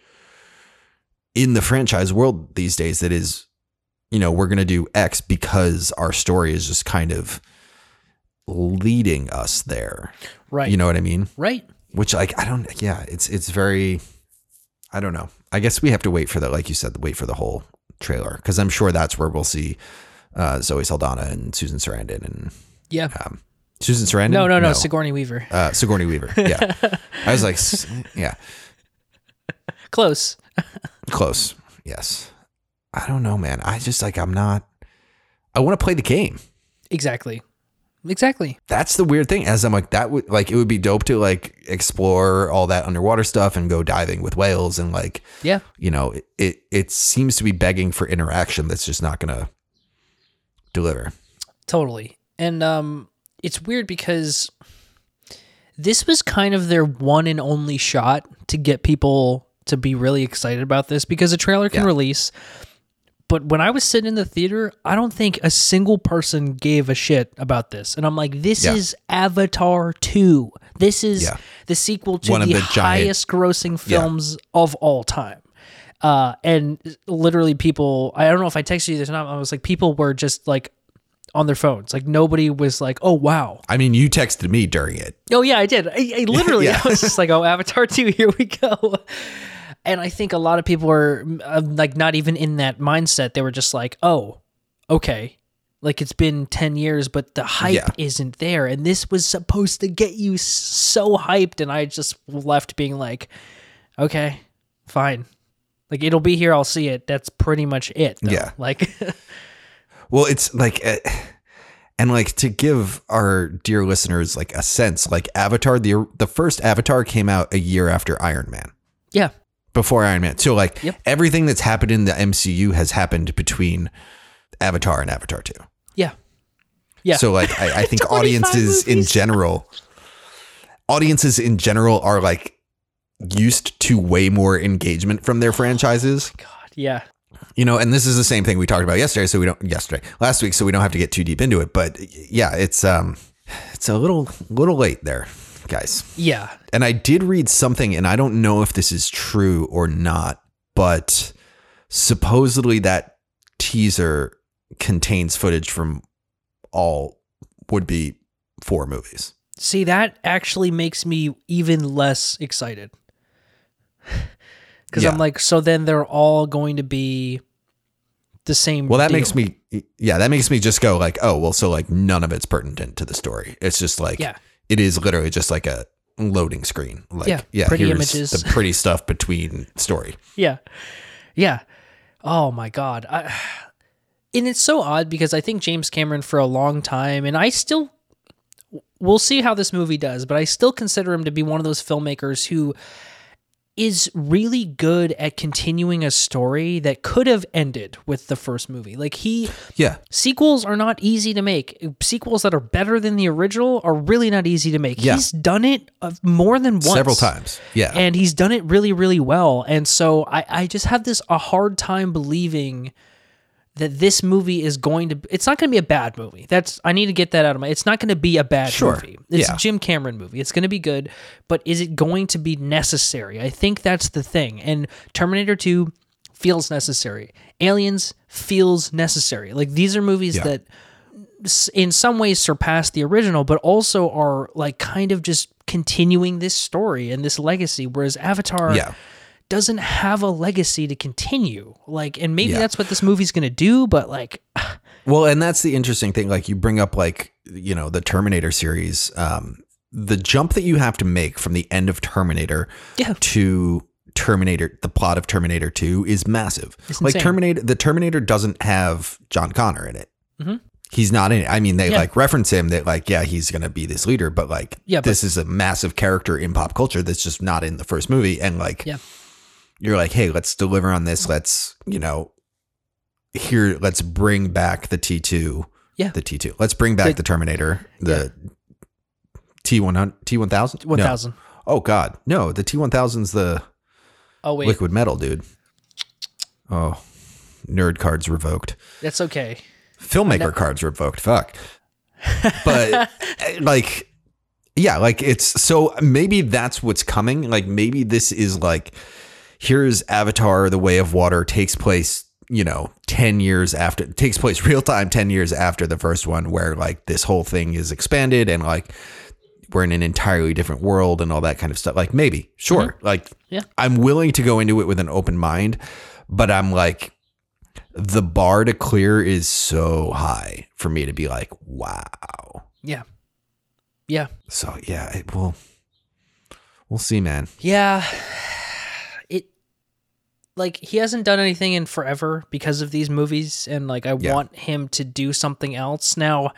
in the franchise world these days that is, you know, we're gonna do X because our story is just kind of leading us there. Right. You know what I mean? right. Which like I don't yeah, it's it's very I don't know. I guess we have to wait for the like you said, wait for the whole trailer because I'm sure that's where we'll see uh, Zoe Saldana and Susan Sarandon and Yeah. um, Susan Sarandon. no, no, no, Sigourney Weaver. uh, Sigourney Weaver. Yeah, I was like, yeah, Close. close. Yes, I don't know, man. I just like I'm not. I want to play the game. Exactly. Exactly. That's the weird thing. As I'm like that would like it would be dope to like explore all that underwater stuff and go diving with whales and like Yeah. you know it it, it seems to be begging for interaction that's just not gonna deliver. Totally. And um it's weird because this was kind of their one and only shot to get people to be really excited about this because a trailer can Yeah. release. But when I was sitting in the theater, I don't think a single person gave a shit about this. And I'm like, this Yeah. is Avatar 2. This is Yeah. the sequel to One the, the giant- highest grossing films of all time. Uh, and literally people, I don't know if I texted you this or not. I was like, people were just like on their phones. Like nobody was like, oh, wow. I mean, you texted me during it. Oh yeah, I did. I, I literally, Yeah. I was just like, "Oh, Avatar two, here we go." And I think a lot of people were uh, like not even in that mindset. They were just like, "Oh, okay." Like it's been 10 years, but the hype Yeah. isn't there. And this was supposed to get you so hyped. And I just left being like, okay, fine. Like it'll be here. I'll see it. That's pretty much it. though. Yeah. Like, Well, it's like, uh, and like to give our dear listeners like a sense, like Avatar, the the first Avatar came out a year after Iron Man, yeah. Before Iron Man. So like Yep. everything that's happened in the MCU has happened between Avatar and Avatar two. Yeah. Yeah. So like I, I think 25 audiences in general, audiences in general are like used to way more engagement from their franchises. God. Yeah. You know, and this is the same thing we talked about yesterday, so we don't yesterday, last week, so we don't have to get too deep into it. But yeah, it's um it's a little little late there, guys. Yeah. And I did read something, and I don't know if this is true or not, but supposedly that teaser contains footage from all would be four movies. See, that actually makes me even less excited. Because Yeah. I'm like, so then they're all going to be the same. Well, that deal. makes me, yeah, that makes me just go like, oh, well, so like none of it's pertinent to the story. It's just like, Yeah. It is literally just like a loading screen. Like, Yeah, yeah, pretty here's images. the pretty stuff between story. Yeah. Yeah. Oh my God. I, and it's so odd because I think James Cameron for a long time, and I still, we'll see how this movie does, but I still consider him to be one of those filmmakers who is really good at continuing a story that could have ended with the first movie. Like he, Yeah. sequels are not easy to make. Sequels that are better than the original are really not easy to make. Yeah. He's done it uh, more than once. Several times. Yeah. And he's done it really, really well. And so I, I just have this a hard time believing that this movie is going to it's not going to be a bad movie. That's I need to get that out of my it's not going to be a bad Sure. movie. It's Yeah. a Jim Cameron movie. It's going to be good, but is it going to be necessary? I think that's the thing. And Terminator 2 feels necessary. Aliens feels necessary. Like these are movies Yeah. that in some ways surpass the original, but also are like kind of just continuing this story and this legacy. Whereas Avatar yeah. Doesn't have a legacy to continue. Like, and maybe Yeah. that's what this movie's gonna do, but like, Well, and that's the interesting thing. Like you bring up like, you know, the Terminator series, um, the jump that you have to make from the end of Terminator Yeah. to Terminator, the plot of Terminator 2 is massive. It's like insane. Terminator, the Terminator doesn't have John Connor in it. Mhm. He's not in it. I mean, they Yeah. like reference him that like, yeah, he's going to be this leader, but like, Yeah, but- this is a massive character in pop culture that's just not in the first movie. And like, Yeah. You're like, hey, let's deliver on this. Let's, you know, here, let's bring back the T2. Yeah. The T2. Let's bring back The- the, Terminator, the T100, T1000? one No. Oh, God. No, the T1000's the Oh wait, liquid metal, dude. Oh, nerd cards revoked. that's okay. Filmmaker cards revoked. Fuck. But eh, like, Yeah, like it's so maybe that's what's coming. Like maybe this is like here's Avatar: The Way of Water takes place, you know, 10 years after takes place real time 10 years after the first one where like this whole thing is expanded and like we're in an entirely different world and all that kind of stuff. Like maybe, sure. Mm-hmm. Like Yeah. I'm willing to go into it with an open mind, but I'm like the bar to clear is so high for me to be like, wow. Yeah. Yeah. So yeah, it will. We'll see, man. Yeah. Like he hasn't done anything in forever because of these movies and like I Yeah. want him to do something else. Now,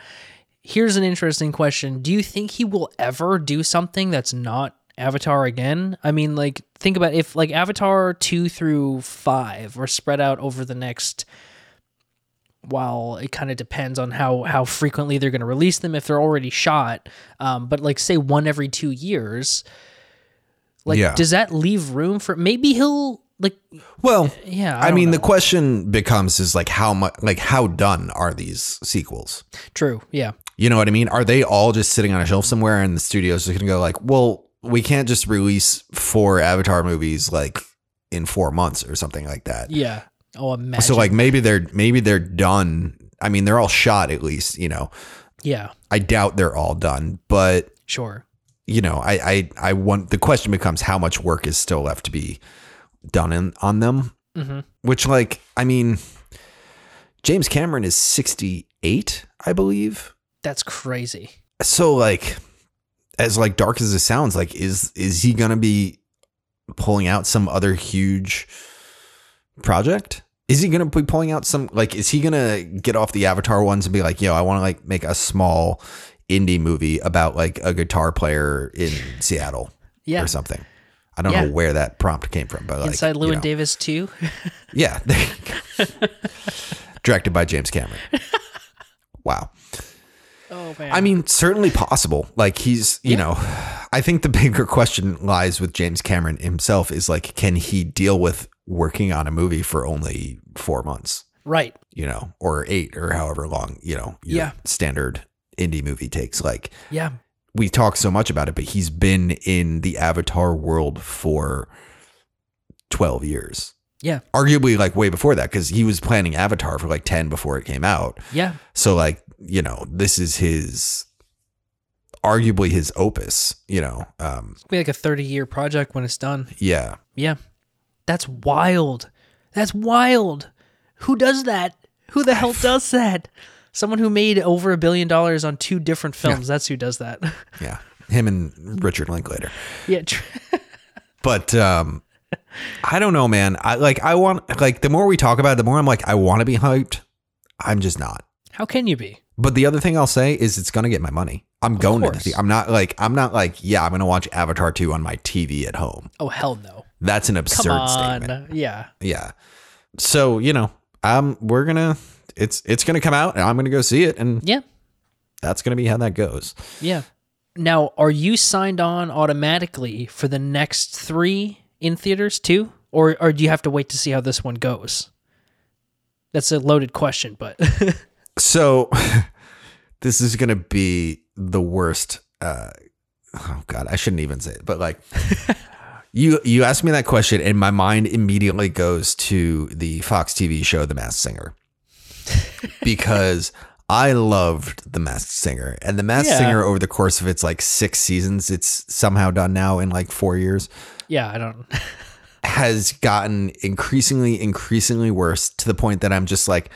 here's an interesting question. Do you think he will ever do something that's not Avatar again? I mean, like think about if like Avatar 2 through 5 are spread out over the next while it kind of depends on how how frequently they're going to release them if they're already shot um, but like say one every two years like Yeah. does that leave room for maybe he'll like Well, yeah I, don't mean, the question becomes is like how much, like how done are these sequels? true yeah You know what I mean? Are they all just sitting on a shelf somewhere and the studio's just gonna go like, well, we can't just release four Avatar movies like in four months or something like that. yeah oh imagine So like maybe they're maybe they're done. I mean, they're all shot at least. You know, yeah I doubt they're all done, but sure you know, I I I want the question becomes how much work is still left to be done in on them. Mhm. Which like I mean, James Cameron is sixty eight, I believe. that's crazy So like, as like dark as it sounds, like is is he gonna be pulling out some other huge project? Is he gonna be pulling out some like? Is he gonna get off the Avatar ones and be like, yo, I want to like make a small indie movie about like a guitar player in Seattle yeah or something? I don't Yeah. know where that prompt came from, but like, inside you Llewyn know. Davis too Yeah. there you go. Directed by James Cameron. Wow. oh man I mean, certainly possible. Like he's, you know, I think the bigger question lies with James Cameron himself is like, can he deal with working on a movie for only four months, right you know, or eight or however long, you know, your Yeah. standard indie movie takes. Like yeah we talk so much about it, but he's been in the Avatar world for 12 years. yeah Arguably like way before that, because he was planning Avatar for like 10 before it came out. yeah So like, you know, this is his arguably his opus, you know. Um It'll be like a 30 year project when it's done yeah. Yeah. That's wild. That's wild. Who does that? Who the hell does that? Someone who made over a billion dollars on two different films. That's who does that. Yeah. Him and Richard Linklater. yeah. But um I don't know, man. I like I want like the more we talk about it, the more I'm like I want to be hyped. I'm just not. How can you be? But the other thing I'll say is it's gonna get my money. I'm going to the I'm not like I'm not like, yeah, I'm gonna watch Avatar 2 on my TV at home. Oh, hell no. That's an Come absurd on. statement. Yeah. Yeah. So, you know, um we're gonna it's it's gonna come out and I'm gonna go see it and Yeah. that's gonna be how that goes. Yeah. Now, are you signed on automatically for the next three in theaters too? Or, or do you have to wait to see how this one goes? That's a loaded question, but So this is gonna be the worst uh oh god, I shouldn't even say it, but like you you asked me that question and my mind immediately goes to the Fox TV show The Masked Singer. Because I loved The Masked Singer. And The Masked Yeah. Singer over the course of its like six seasons, it's somehow done now in like four years. yeah, I don't. has gotten increasingly increasingly worse to the point that I'm just like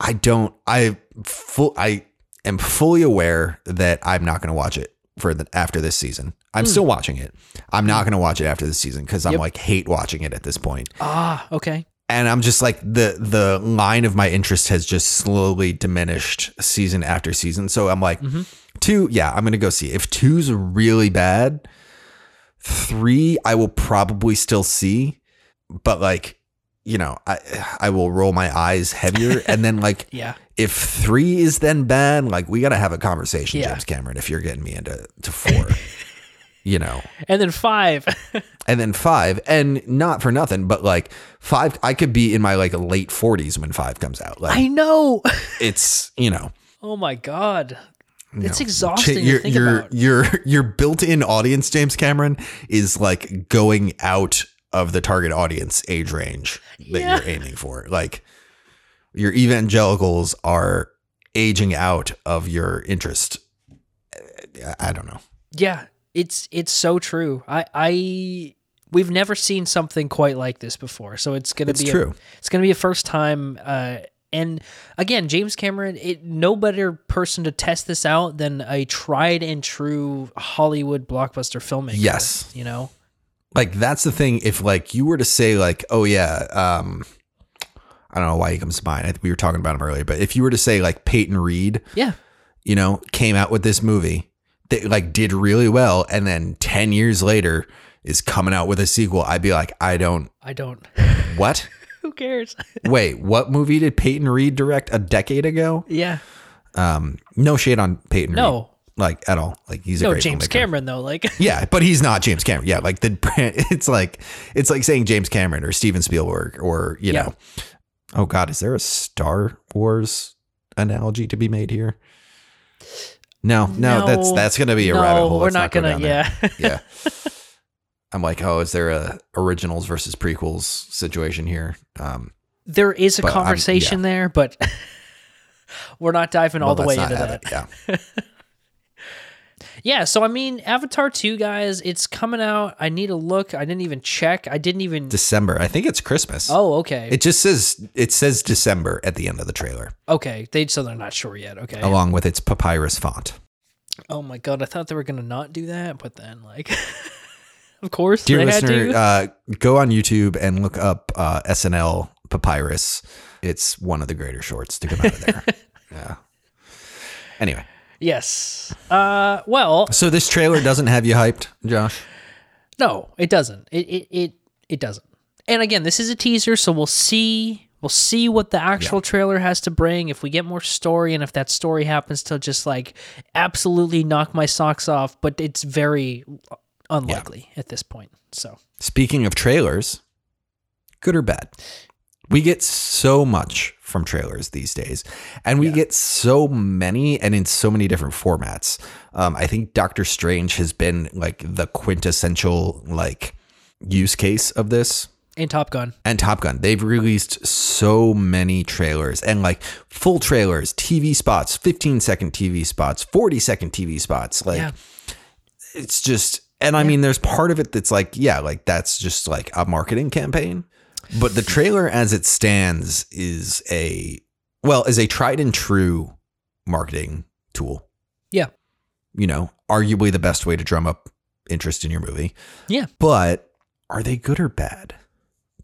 I don't I full I am fully aware that I'm not going to watch it for the after this season. I'm still watching it. I'm not going to watch it after this season cuz I'm Yep. like hate watching it at this point. ah, okay. And I'm just like the the line of my interest has just slowly diminished season after season. So I'm like Mm-hmm. 2 yeah, I'm to go see. If 2's really bad, three I will probably still see, but like you know I I will roll my eyes heavier, and then like Yeah. if three is then bad, like we got to have a conversation, Yeah. James Cameron. If you're getting me into to four, you know, And then five. and then five, and not for nothing, but like five, I could be in my like late forties when five comes out. Like I know. it's you know Oh my god. it's know, exhausting your think your about. your your built-in audience, James Cameron, is like going out of the target audience age range that Yeah. you're aiming for. Like your evangelicals are aging out of your interest. I don't know. Yeah, it's it's so true. I I we've never seen something quite like this before, so it's gonna It's be true. A, it's gonna be a first time. Uh, and again, James Cameron, it, no better person to test this out than a tried and true Hollywood blockbuster filmmaker. Yes. you know. like that's the thing if like you were to say like oh yeah um i don't know why he comes to mind I we were talking about him earlier but if you were to say like peyton reed Yeah, you know came out with this movie that like did really well and then 10 years later is coming out with a sequel i'd be like i don't I don't. what Who cares? wait what movie did peyton reed direct a decade ago yeah, um no shade on peyton No. reed like at all like he's a no, great James filmmaker. Cameron though. Like, Yeah, but he's not James Cameron. Yeah, like the it's like it's like saying James Cameron or Steven Spielberg or you Yeah. know. Oh God, is there a Star Wars analogy to be made here? No, no, that's No, that's gonna be a no, rabbit hole. we're Let's not gonna. there. Yeah, yeah. I'm like, oh, is there a originals versus prequels situation here? Um, there is a conversation there, but we're not diving all well, the way into that. it. Yeah, Yeah, so I mean, Avatar 2, guys, it's coming out. I need a look. I didn't even check. I didn't even. December. I think it's Christmas. oh, okay. It just says it says December at the end of the trailer, okay. They so they're not sure yet. Okay. along with its papyrus font. Oh my god, I thought they were gonna not do that, but then like, of course, Dear they listener, had to. uh, go on YouTube and look up uh, SNL Papyrus. It's one of the greater shorts to come out of there. yeah. Anyway, yes. Uh. Well, so this trailer doesn't have you hyped, Josh. no, it doesn't. It it it it doesn't. And again, this is a teaser, so we'll see. We'll see what the actual trailer has to bring. If we get more story, and if that story happens to just like absolutely knock my socks off, but it's very unlikely at this point. So Speaking of trailers, good or bad? We get so much from trailers these days, and we get so many and in so many different formats. Um, I think Doctor Strange has been like the quintessential like use case of this. And Top Gun, and Top Gun. They've released so many trailers and like full trailers, TV spots, 15 second TV spots, 40 second TV spots. Like yeah, it's just, and I mean, there's part of it that's like, yeah, like that's just like a marketing campaign. But the trailer as it stands is a, well, is a tried and true marketing tool. yeah, You know, arguably the best way to drum up interest in your movie. yeah. But are they good or bad?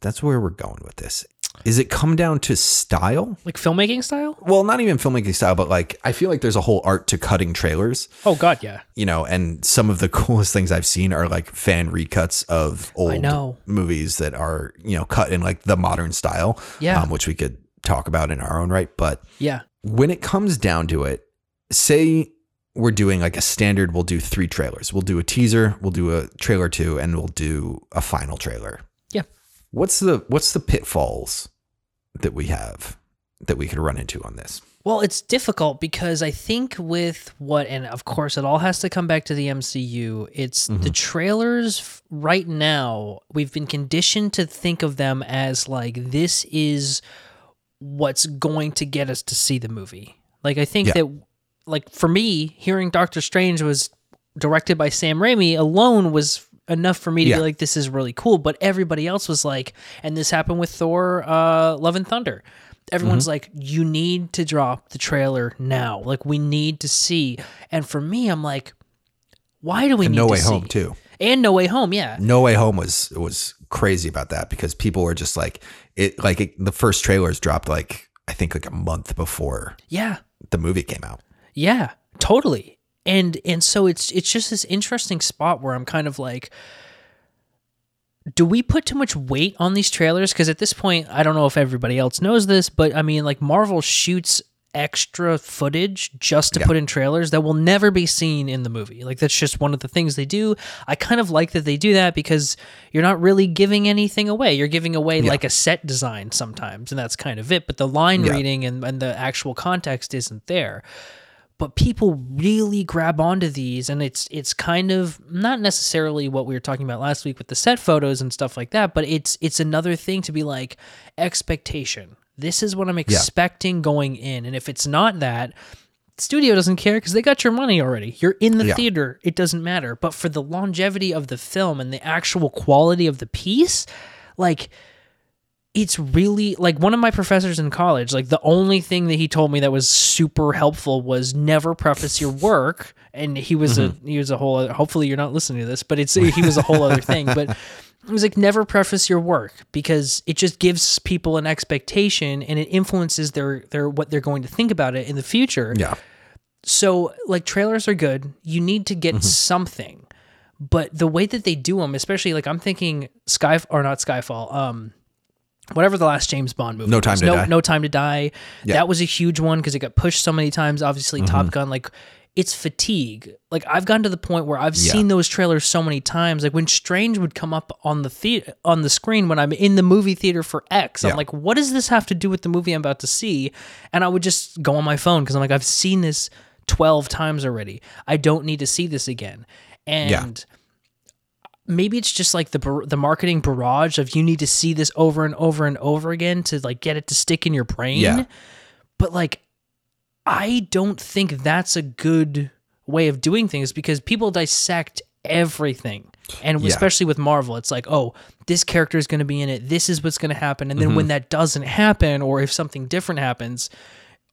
That's where we're going with this. Is it come down to style? Like filmmaking style. Well, not even filmmaking style, but like I feel like there's a whole art to cutting trailers, Oh God, yeah. you know, and some of the coolest things I've seen are like fan recuts of old know. movies that are, you know, cut in like the modern style, Yeah. um, which we could talk about in our own right. But Yeah. when it comes down to it, say we're doing like a standard, we'll do three trailers. We'll do a teaser, we'll do a trailer two, and we'll do a final trailer. What's the what's the pitfalls that we have that we could run into on this? Well, it's difficult because I think with what, and of course, it all has to come back to the MCU. It's the mm-hmm. trailers right now. We've been conditioned to think of them as like this is what's going to get us to see the movie. Like I think Yeah. that, like for me, hearing Doctor Strange was directed by Sam Raimi alone was enough for me to Yeah. be like, this is really cool. But everybody else was like, and this happened with Thor: uh, Love and Thunder. Everyone's Mm-hmm. like, you need to drop the trailer now. Like we need to see. And for me, I'm like, why do we And need No to Way see? Home too. And No Way Home, yeah. No Way Home was was crazy about that because people were just like it like it, the first trailers dropped like I think like a month before Yeah. the movie came out. Yeah, totally. And and so it's it's just this interesting spot where I'm kind of like do we put too much weight on these trailers because at this point I don't know if everybody else knows this, but I mean like Marvel shoots extra footage just to Yeah. put in trailers that will never be seen in the movie. Like that's just one of the things they do. I kind of like that they do that because you're not really giving anything away. You're giving away like a set design sometimes, and that's kind of it. But the line Yeah. reading and, and the actual context isn't there. But people really grab onto these and it's it's kind of not necessarily what we were talking about last week with the set photos and stuff like that but it's it's another thing to be like expectation. This is what i'm expecting going in and if it's not that studio doesn't care because they got your money already. You're in the Yeah. theater. It doesn't matter. But for the longevity of the film and the actual quality of the piece like it's really like one of my professors in college like the only thing that he told me that was super helpful was never preface your work. And he was a he was a whole other, hopefully you're not listening to this but it's he was a whole other thing. But it was like never preface your work because it just gives people an expectation and it influences their their what they're going to think about it in the future. Yeah. so like trailers are good. You need to get something, but the way that they do them, especially like I'm thinking Sky or not Skyfall, um, whatever the last James Bond movie, No Time was. to no, Die. No Time to Die. Yeah. Mm-hmm. That was a huge one because it got pushed so many times. Obviously, Top Gun, like it's fatigue. Like I've gotten to the point where I've Yeah. seen those trailers so many times. Like when Strange would come up on the the- on the screen when I'm in the movie theater for X, I'm Yeah. like, what does this have to do with the movie I'm about to see? And I would just go on my phone because I'm like, I've seen this 12 times already. I don't need to see this again. And maybe it's just like the the marketing barrage of you need to see this over and over and over again to like get it to stick in your brain. Yeah. But like I don't think that's a good way of doing things because people dissect everything. And Yeah. especially with Marvel, it's like, oh, this character is going to be in it. This is what's going to happen. And then Mm-hmm. when that doesn't happen, or if something different happens,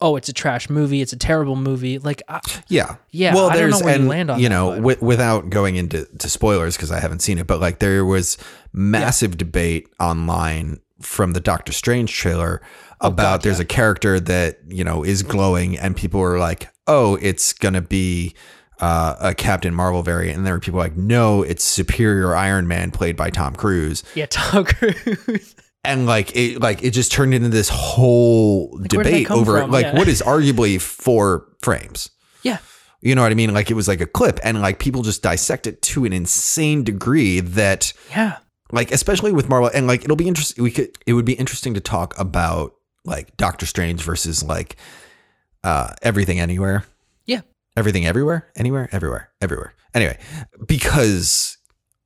oh, it's a trash movie. It's a terrible movie. Like, I, Yeah. Yeah, Well, I don't there's know where you land on you know, wi- without going into to spoilers because I haven't seen it, but like there was massive debate online from the Doctor Strange trailer Oh, about there's a character that you know is glowing, and people were like, "Oh, it's gonna be." Uh, a Captain Marvel variant, and there were people like, no, it's Superior Iron Man played by Tom Cruise, yeah, Tom Cruise. And like it, like it just turned into this whole that debate over from? like Yeah. what is arguably four frames. yeah. You know what I mean? Like it was like a clip, and like people just dissect it to an insane degree that, Yeah. like, especially with Marvel, and like it'll be interesting. We could, it would be interesting to talk about like Doctor Strange versus like uh everything anywhere, Yeah. everything everywhere, anywhere, everywhere, everywhere. Anyway, because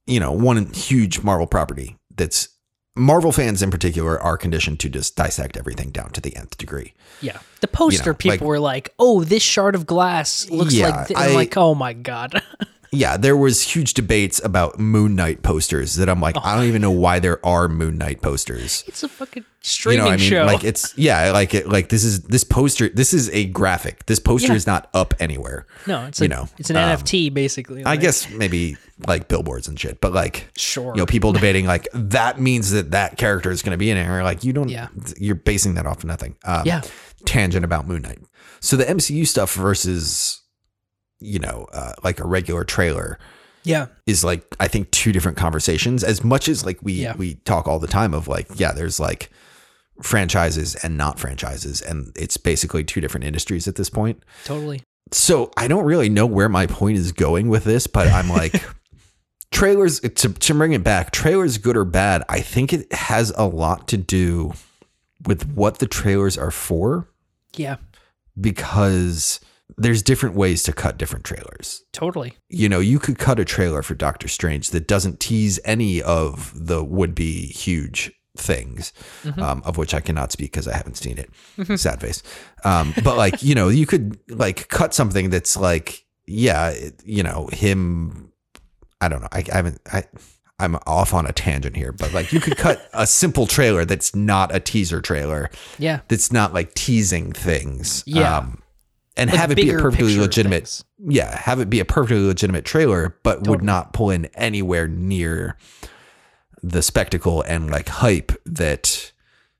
you know one huge Marvel property that's Marvel fans in particular are conditioned to just dissect everything down to the nth degree. Yeah. The poster people like- were like, oh, this shard of glass looks Yeah, like, th-. I'm I- like, oh my God. yeah, there was huge debates about Moon Knight posters that I'm like, I don't even know why there are Moon Knight posters. it's a fucking You streaming know I mean? show. Like it's yeah, like it like this is this poster this is a graphic. This poster Yeah. is not up anywhere. no, it's you like, know, it's an um, NFT basically. I guess maybe like billboards and shit, but like Sure. you know, people debating like that means that that character is going to be in it. Or like you don't, Yeah. you're basing that off of nothing. Um, Yeah. Tangent about Moon Knight. So the MCU stuff versus, you know, uh, like a regular trailer Yeah. is like I think two different conversations. As much as like we Yeah. we talk all the time of like yeah, there's like franchises and not franchises, and it's basically two different industries at this point. Totally. So I don't really know where my point is going with this, but I'm like trailers to to bring it back. Trailers good or bad? I think it has a lot to do with what the trailers are for Yeah. because there's different ways to cut different trailers Totally. you know, you could cut a trailer for Doctor Strange that doesn't tease any of the would be huge things, um, of which I cannot speak because I haven't seen it. Sad face. Um, but like, you know, you could like cut something that's like, yeah, it- you know, him. I don't know. I, I haven't. I. I'm off on a tangent here, but like you could cut a simple trailer that's not a teaser trailer, Yeah. that's not like teasing things. Yeah. Um, and Like have it be a perfectly legitimate things. yeah, have it be a perfectly legitimate trailer, but would not pull in anywhere near the spectacle and like hype that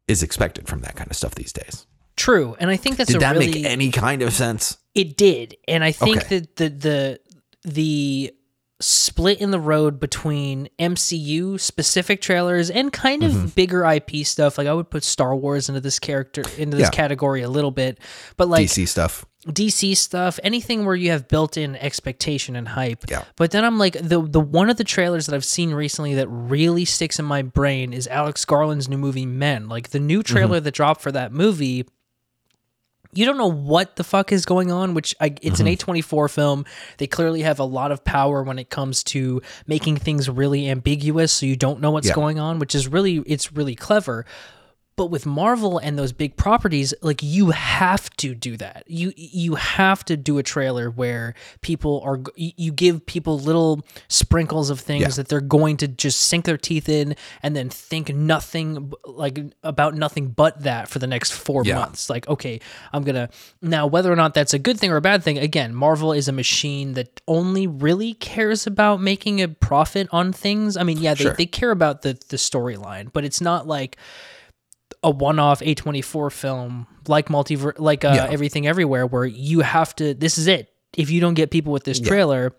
is expected from that kind of stuff these days. True. And I think that's Did that really make any kind of sense? It did, and I think Okay. that the the the split in the road between MCU specific trailers and kind Mm-hmm. of bigger IP stuff. Like I would put Star Wars into this character into this Yeah. category a little bit, but like DC stuff. DC stuff, anything where you have built-in expectation and hype. Yeah. But then I'm like the the one of the trailers that I've seen recently that really sticks in my brain is Alex Garland's new movie Men. Like the new Mm-hmm. trailer that dropped for that movie you don't know what the fuck is going on which I, it's Mm-hmm. an a24 film they clearly have a lot of power when it comes to making things really ambiguous so you don't know what's Yeah. going on which is really it's really clever but with Marvel and those big properties, like you have to do that. You you have to do a trailer where people are you give people little sprinkles of things Yeah. that they're going to just sink their teeth in and then think nothing like about nothing but that for the next 4 Yeah. months. Like okay, I'm going to now whether or not that's a good thing or a bad thing, again, Marvel is a machine that only really cares about making a profit on things. I mean, yeah, they, Sure. they care about the the storyline, but it's not like a one-off A24 film like multiver like uh, Yeah. everything everywhere where you have to this is it if you don't get people with this trailer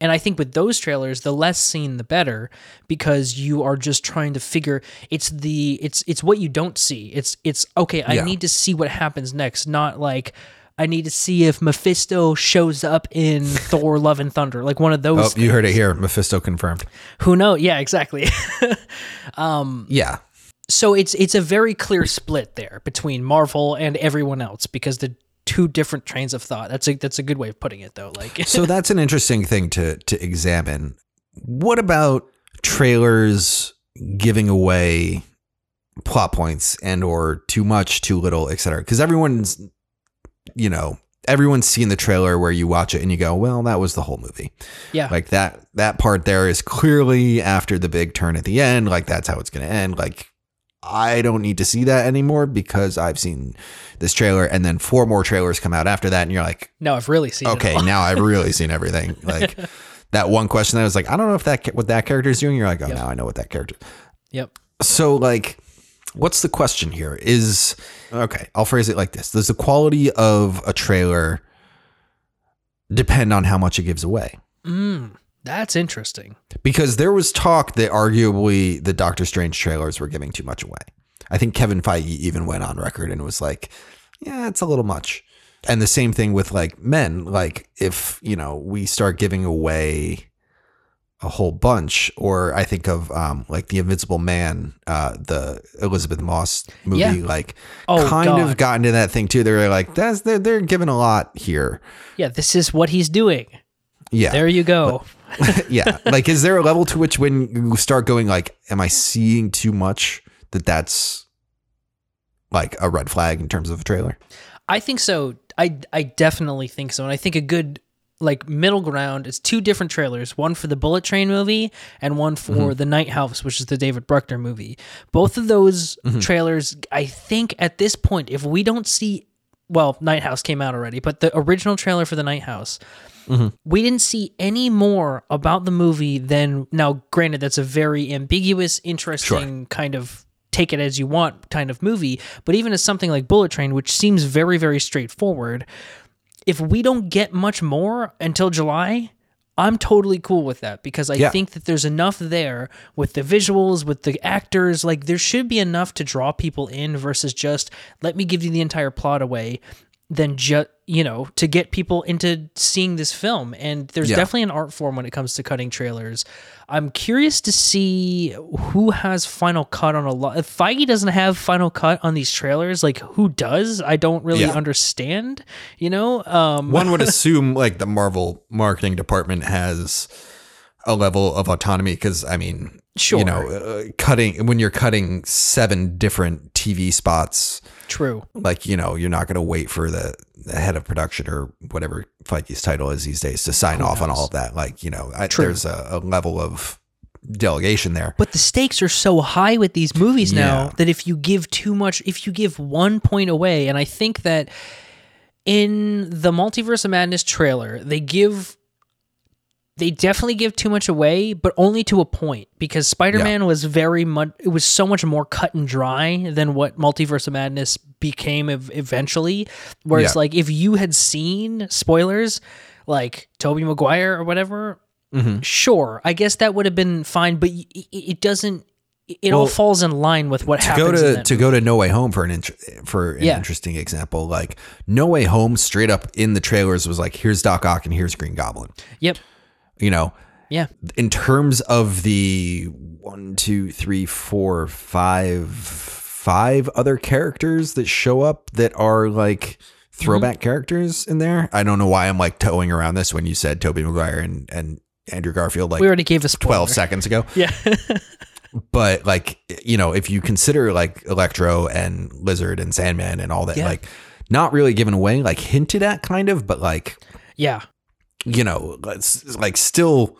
and I think with those trailers the less seen the better because you are just trying to figure it's the it's it's what you don't see it's it's okay I Yeah. need to see what happens next not like I need to see if Mephisto shows up in Thor Love and Thunder like one of those. Oh, those you heard it here. Mephisto confirmed. who knows yeah exactly um, Yeah. So it's it's a very clear split there between Marvel and everyone else because the two different trains of thought. That's a that's a good way of putting it though. Like so that's an interesting thing to to examine. What about trailers giving away plot points and or too much, too little, etc. Because everyone's, you know, everyone's seen the trailer where you watch it and you go, "Well, that was the whole movie." yeah, Like that that part there is clearly after the big turn at the end. Like that's how it's going to end. Like I don't need to see that anymore because I've seen this trailer, and then four more trailers come out after that, and you're like, no, I've really seen okay, now I've really seen everything. Like that one question that was like, I don't know if that what that character is doing. You're like, oh, now I know what that character. Yep. So like, what's the question here? Is okay. I'll phrase it like this: Does the quality of a trailer depend on how much it gives away? Mm, that's interesting. Because there was talk that arguably the Doctor Strange trailers were giving too much away. I think Kevin Feige even went on record and was like, yeah, it's a little much. And the same thing with like men. Like if, you know, we start giving away a whole bunch, or I think of um like the Invisible Man, uh the Elisabeth Moss movie, Yeah. like Oh, kind of God. got into that thing too. They're like, that's they're they're giving a lot here. Yeah, this is what he's doing. Yeah. There you go. yeah like is there a level to which when you start going like am i seeing too much that that's like a red flag in terms of a trailer I think so. I I definitely think so, and I think a good like middle ground is two different trailers one for the bullet train movie and one for Mm-hmm. the night house which is the david bruckner movie both of those Mm-hmm. trailers i think at this point if we don't see well night house came out already but the original trailer for the night house Mm-hmm. we didn't see any more about the movie than now granted that's a very ambiguous interesting kind of take it as you want kind of movie but even as something like bullet train which seems very very straightforward if we don't get much more until July, I'm totally cool with that because I Yeah. think that there's enough there with the visuals, with the actors. Like, there should be enough to draw people in versus just let me give you the entire plot away, then just, you know, to get people into seeing this film. And there's Yeah. definitely an art form when it comes to cutting trailers. I'm curious to see who has final cut on a lot. If Feige doesn't have final cut on these trailers, like who does? I don't really Yeah. understand, you know? Um, one would assume like the marvel marketing department has a level of autonomy because i mean Sure. you know uh, cutting when you're cutting seven different tv spots true. like you know you're not going to wait for the, the head of production or whatever Feige's title is these days to sign off on all of that like you know I, there's a, a level of delegation there But the stakes are so high with these movies now Yeah. that if you give too much, if you give one point away, and I think that in the Multiverse of Madness trailer, they give. They definitely give too much away, but only to a point because Spider-Man was very much it was so much more cut and dry than what Multiverse of Madness became ev- eventually. Whereas Yeah. like if you had seen spoilers like Tobey Maguire or whatever, mm-hmm. sure, I guess that would have been fine, but y- it, doesn't. It all falls in line with what to happens. go to to go to No Way Home for an int- for an Yeah. interesting example, like No Way Home straight up in the trailers was like, here's Doc Ock and here's Green Goblin. Yep. You know, Yeah. in terms of the one, two, three, four, five, five other characters that show up that are like throwback mm-hmm. characters in there. I don't know why I'm like towing around this when you said Tobey Maguire and and Andrew Garfield like we already gave spoiler. 12 seconds ago. Yeah. But like you know, if you consider like Electro and Lizard and Sandman and all that, Yeah. like not really given away, like hinted at kind of, but like yeah. You know, like still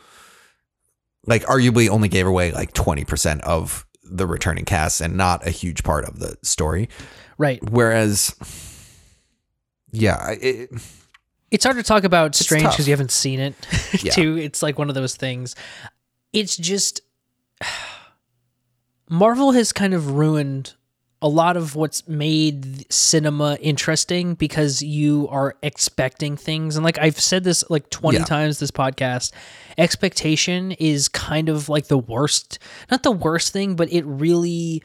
like arguably only gave away like 20% of the returning cast and not a huge part of the story. Right. Whereas, yeah, it, It's hard to talk about Strange because you haven't seen it. Yeah. too, it's like one of those things. It's just Marvel has kind of ruined a lot of what's made cinema interesting because you are expecting things and like I've said this like 20 Yeah. times this podcast expectation is kind of like the worst not the worst thing but it really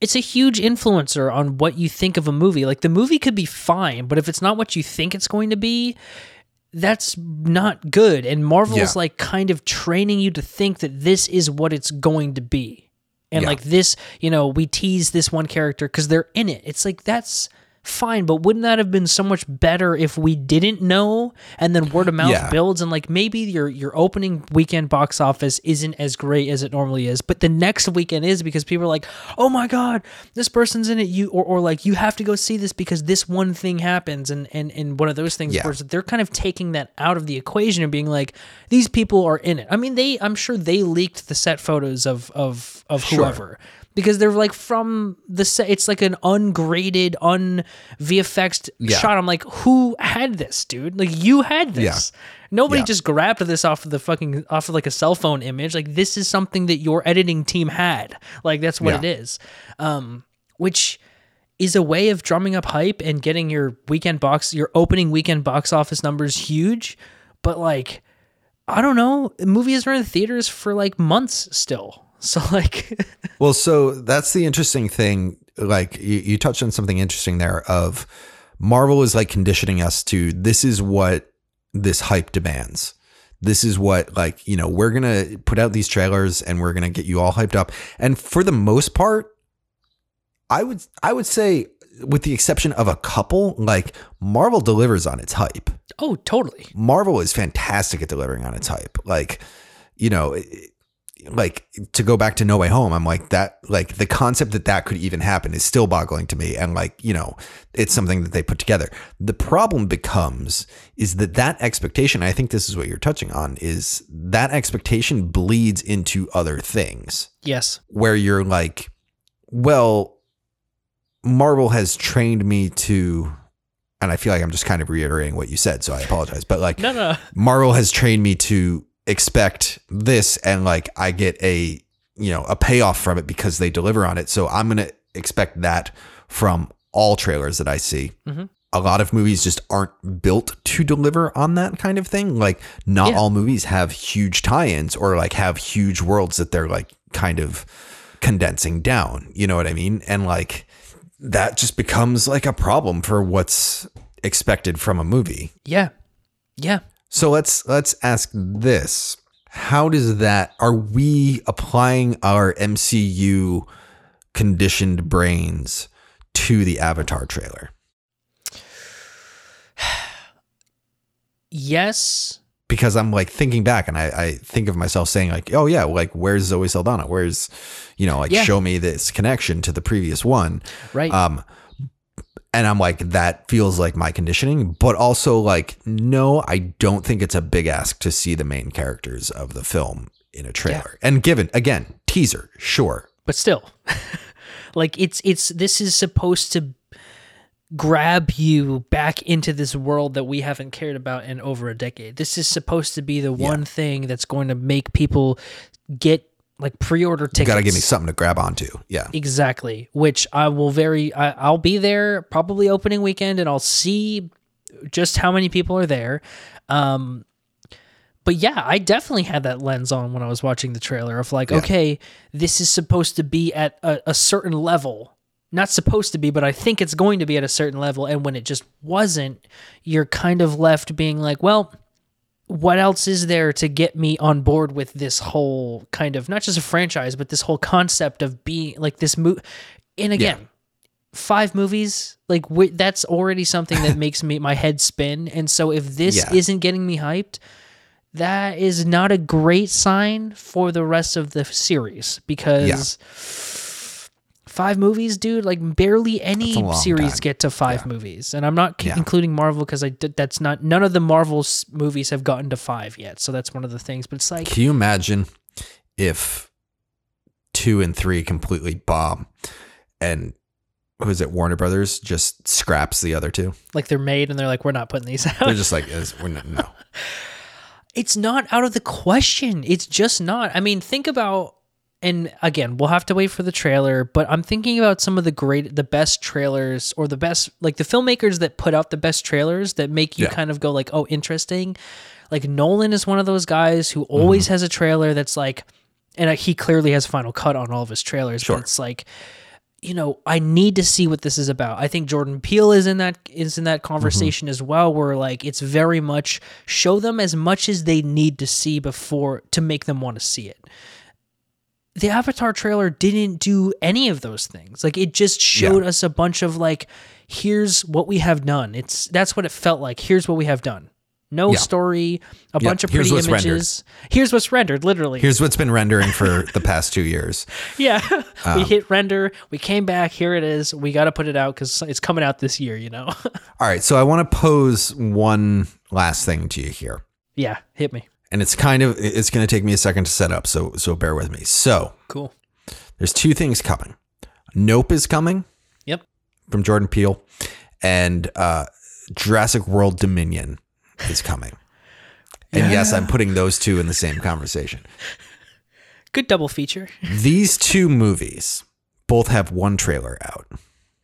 it's a huge influencer on what you think of a movie. Like the movie could be fine, but if it's not what you think it's going to be, that's not good. And Marvel's Yeah. like kind of training you to think that this is what it's going to be. And Yeah. like this, you know, we tease this one character because they're in it. It's like that's fine, but wouldn't that have been so much better if we didn't know and then word of mouth Yeah. builds and like maybe your your opening weekend box office isn't as great as it normally is, but the next weekend is because people are like, "Oh my god, this person's in it." You or, or like you have to go see this because this one thing happens and and and one of those things Yeah. where they're kind of taking that out of the equation and being like, "These people are in it." I mean, they I'm sure they leaked the set photos of of of Sure. whoever because they're like from the set. It's like an ungraded, un VFX Yeah. shot. I'm like, who had this, dude? Like you had this. Nobody Yeah. just grabbed this off of the fucking off of like a cell phone image. Like this is something that your editing team had. Like that's what Yeah. it is. Um, which is a way of drumming up hype and getting your weekend box, your opening weekend box office numbers huge. But like, I don't know, the movie movies are in theaters for like months still. So like, Well, so that's the interesting thing. Like you, you touched on something interesting there of Marvel is like conditioning us to this is what this hype demands. This is what like, you know, we're going to put out these trailers and we're going to get you all hyped up. And for the most part, I would I would say with the exception of a couple, like Marvel delivers on its hype. oh, totally. Marvel is fantastic at delivering on its hype. Like, you know, it- like to go back to No Way Home, I'm like that. Like the concept that that could even happen is still boggling to me, and like you know, it's something that they put together. The problem becomes is that that expectation. I think this is what you're touching on. Is that expectation bleeds into other things Yes. where you're like, well, Marvel has trained me to, and I feel like I'm just kind of reiterating what you said, so I apologize. But like, No, no. Marvel has trained me to expect this, and like, I get a, you know, a payoff from it because they deliver on it. So I'm to expect that from all trailers that I see. Mhm. A lot of movies just aren't built to deliver on that kind of thing. Like, not Yeah. all movies have huge tie ins or like have huge worlds that they're like kind of condensing down. You know what I mean? And like, that just becomes like a problem for what's expected from a movie. Yeah. Yeah. So let's let's ask this. How does that are we applying our MCU conditioned brains to the Avatar trailer? Yes. Because I'm like thinking back and I, I think of myself saying like, oh yeah, like where's Zoe Saldana? Where's you know, like Yeah. show me this connection to the previous one. Right. Um, and I'm like, that feels like my conditioning, but also like, no, I don't think it's a big ask to see the main characters of the film in a trailer. And given again, teaser, sure. but still like it's it's this is supposed to grab you back into this world that we haven't cared about in over a decade this is supposed to be the one thing that's going to make people get like pre-order tickets You got to give me something to grab onto. Yeah. exactly which i will very I, i'll be there probably opening weekend and i'll see just how many people are there um but yeah, I definitely had that lens on when I was watching the trailer of like, okay, this is supposed to be at a, a certain level. Not supposed to be, but I think it's going to be at a certain level. And when it just wasn't, you're kind of left being like, well, what else is there to get me on board with this whole kind of not just a franchise, but this whole concept of being like this movie? And again, five movies like that's already something that makes me my head spin and so if this Yeah. isn't getting me hyped that is not a great sign for the rest of the series because five movies dude like barely any That's a long series time. get to five movies and i'm not c- Yeah. including marvel because i did that's not none of the marvel movies have gotten to five yet so that's one of the things but it's like Can you imagine if two and three completely bomb and who is it? Warner Brothers just scraps the other two. like they're made and they're like we're not putting these out They're just like, we're not, no. it's not out of the question. It's just not. I mean, think about and again, we'll have to wait for the trailer, but I'm thinking about some of the great the best trailers or the best like the filmmakers that put out the best trailers that make you Yeah. kind of go like, "Oh, interesting." Like Nolan is one of those guys who always Mm-hmm. has a trailer that's like and he clearly has final cut on all of his trailers, Sure. but it's like you know, I need to see what this is about. I think Jordan Peele is in that is in that Mm-hmm. conversation as well, where like it's very much show them as much as they need to see before to make them want to see it. The Avatar trailer didn't do any of those things. Like it just showed us a bunch of like, here's what we have done. It's that's what it felt like. Here's what we have done. No Yeah. story, a Yeah, bunch of here's pretty what's rendered. images. Here's what's rendered, literally. Here's what's been rendering for the past two years. Yeah. Um, we hit render. We came back. Here it is. We got to put it out because it's coming out this year, you know? All right. So I want to pose one last thing to you here. yeah. Hit me. And it's kind of, it's going to take me a second to set up. So, so bear with me. So Cool. there's two things coming. Nope is coming Yep. from Jordan Peele and uh, Jurassic World Dominion is coming. And yes, I'm putting those two in the same conversation. Good double feature. These two movies both have one trailer out.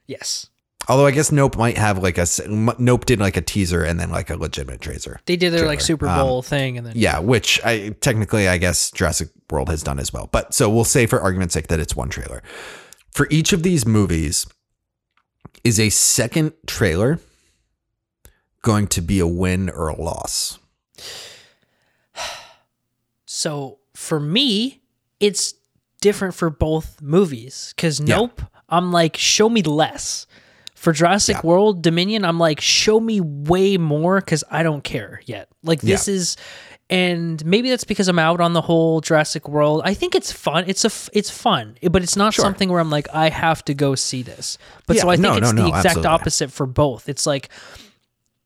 Yes. Although I guess Nope might have like a Nope did like a teaser and then like a legitimate trailer. They did their like Trailer. Super Um, Bowl thing and then Yeah, which I technically I guess Jurassic World has done as well. But so we'll say for argument's sake that it's one trailer. For each of these movies, is a second trailer going to be a win or a loss? So for me, it's different for both movies because Yeah. Nope, I'm like, show me less. For Jurassic Yeah. World Dominion, I'm like, show me way more because I don't care yet. Like this is, and maybe that's because I'm out on the whole Jurassic World. I think it's fun. It's a it's fun, but it's not Sure. something where I'm like, I have to go see this. But Yeah, so I think no, it's no, the no, exact absolutely. opposite for both. It's like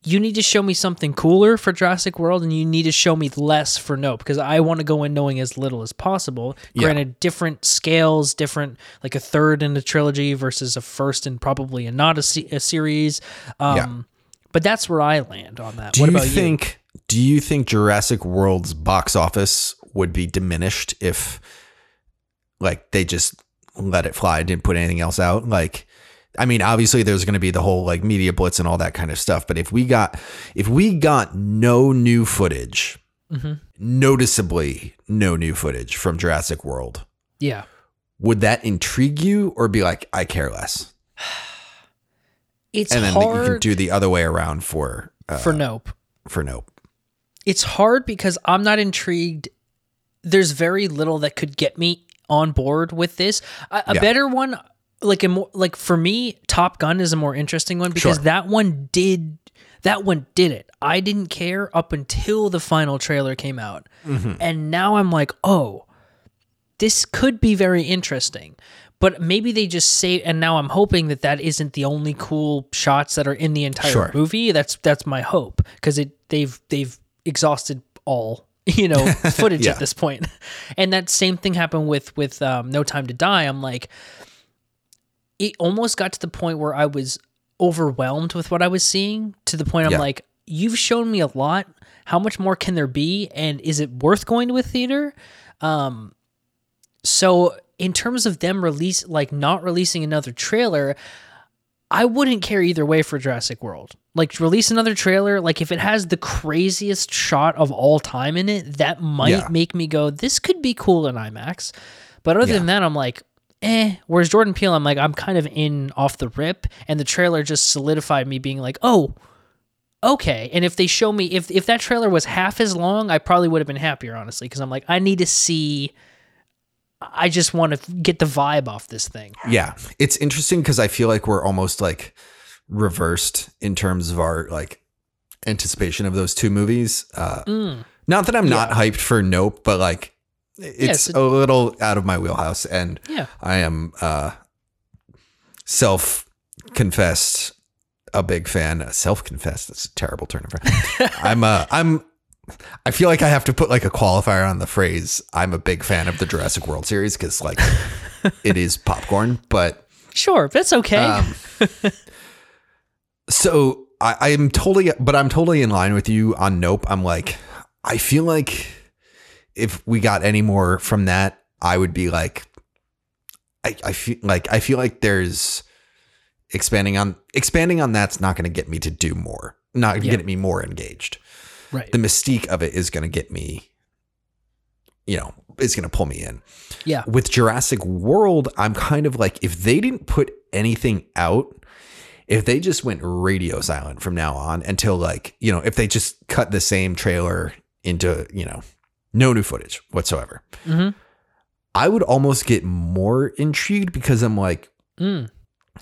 you need to show me something cooler for Jurassic World, and you need to show me less for Nope because I want to go in knowing as little as possible. Yeah. Granted, different scales, different like a third in a trilogy versus a first and probably a not a, se- a series. Um, Yeah. But that's where I land on that. Do what you about think do you think Jurassic World's box office would be diminished if like they just let it fly, didn't put anything else out? Like I mean, obviously there's going to be the whole like media blitz and all that kind of stuff, but if we got if we got no new footage, Mhm. noticeably no new footage from Jurassic World. Yeah. would that intrigue you or be like I care less? It's And then you can hard do the other way around for uh, for Nope. for Nope. it's hard because I'm not intrigued. There's very little that could get me on board with this. A, a Yeah. better one, like a more like for me, Top Gun is a more interesting one because Sure. that one did that one did it. I didn't care up until the final trailer came out, and now I'm like, oh, this could be very interesting. But maybe they just say, and now I'm hoping that that isn't the only cool shots that are in the entire Sure. movie. That's that's my hope because it they've they've exhausted all you know footage Yeah. at this point. point, and that same thing happened with with um, No Time to Die. I'm like, it almost got to the point where I was overwhelmed with what I was seeing to the point I'm Yeah. like, you've shown me a lot. How much more can there be? And is it worth going to a theater? Um, so in terms of them release like not releasing another trailer, I wouldn't care either way for Jurassic World. Like release another trailer, like if it has the craziest shot of all time in it, that might Yeah. make me go, this could be cool in IMAX. But other Yeah. than that, I'm like, eh. Whereas Jordan Peele, I'm like, I'm kind of in off the rip, and the trailer just solidified me being like, oh, okay. And if they show me, if if that trailer was half as long, I probably would have been happier, honestly, because I'm like, I need to see I just want to get the vibe off this thing. Yeah. It's interesting because I feel like we're almost like reversed in terms of our like anticipation of those two movies. Uh, Not that I'm not hyped for Nope, but like it's it's a little out of my wheelhouse. And Yeah. I am uh, self confessed a big fan. Self confessed. That's a terrible turn of phrase. I'm uh, I'm I feel like I have to put like a qualifier on the phrase. I'm a big fan of the Jurassic World series because like it is popcorn, but Sure, that's okay. um, so I, I am totally, but I'm totally in line with you on Nope. I'm like, I feel like if we got any more from that, I would be like, I, I feel like I feel like there's expanding on expanding on that's not going to get me to do more, not Yeah. get me more engaged. right. The mystique of it is going to get me, you know, it's going to pull me in yeah. with Jurassic World, I'm kind of like, if they didn't put anything out, if they just went radio silent from now on until like, you know, if they just cut the same trailer into, you know, no new footage whatsoever, Mhm. I would almost get more intrigued because I'm like, Mm.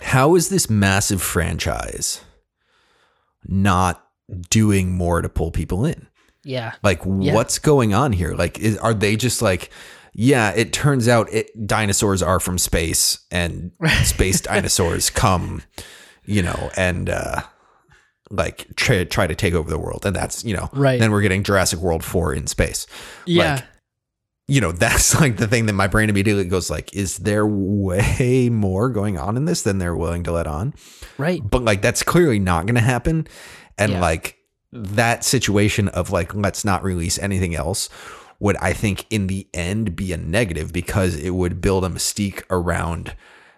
how is this massive franchise not doing more to pull people in? Yeah. Like, Yeah. what's going on here? Like, is, are they just like, yeah, it turns out it, dinosaurs are from space and space dinosaurs come, you know, and uh, like try, try to take over the world. And that's, you know, Right. then we're getting Jurassic World 4 in space. Yeah. Like, you know, that's like the thing that my brain immediately goes like, is there way more going on in this than they're willing to let on? right. but like that's clearly not going to happen and Yeah. like that situation of like let's not release anything else would i think in the end be a negative because it would build a mystique around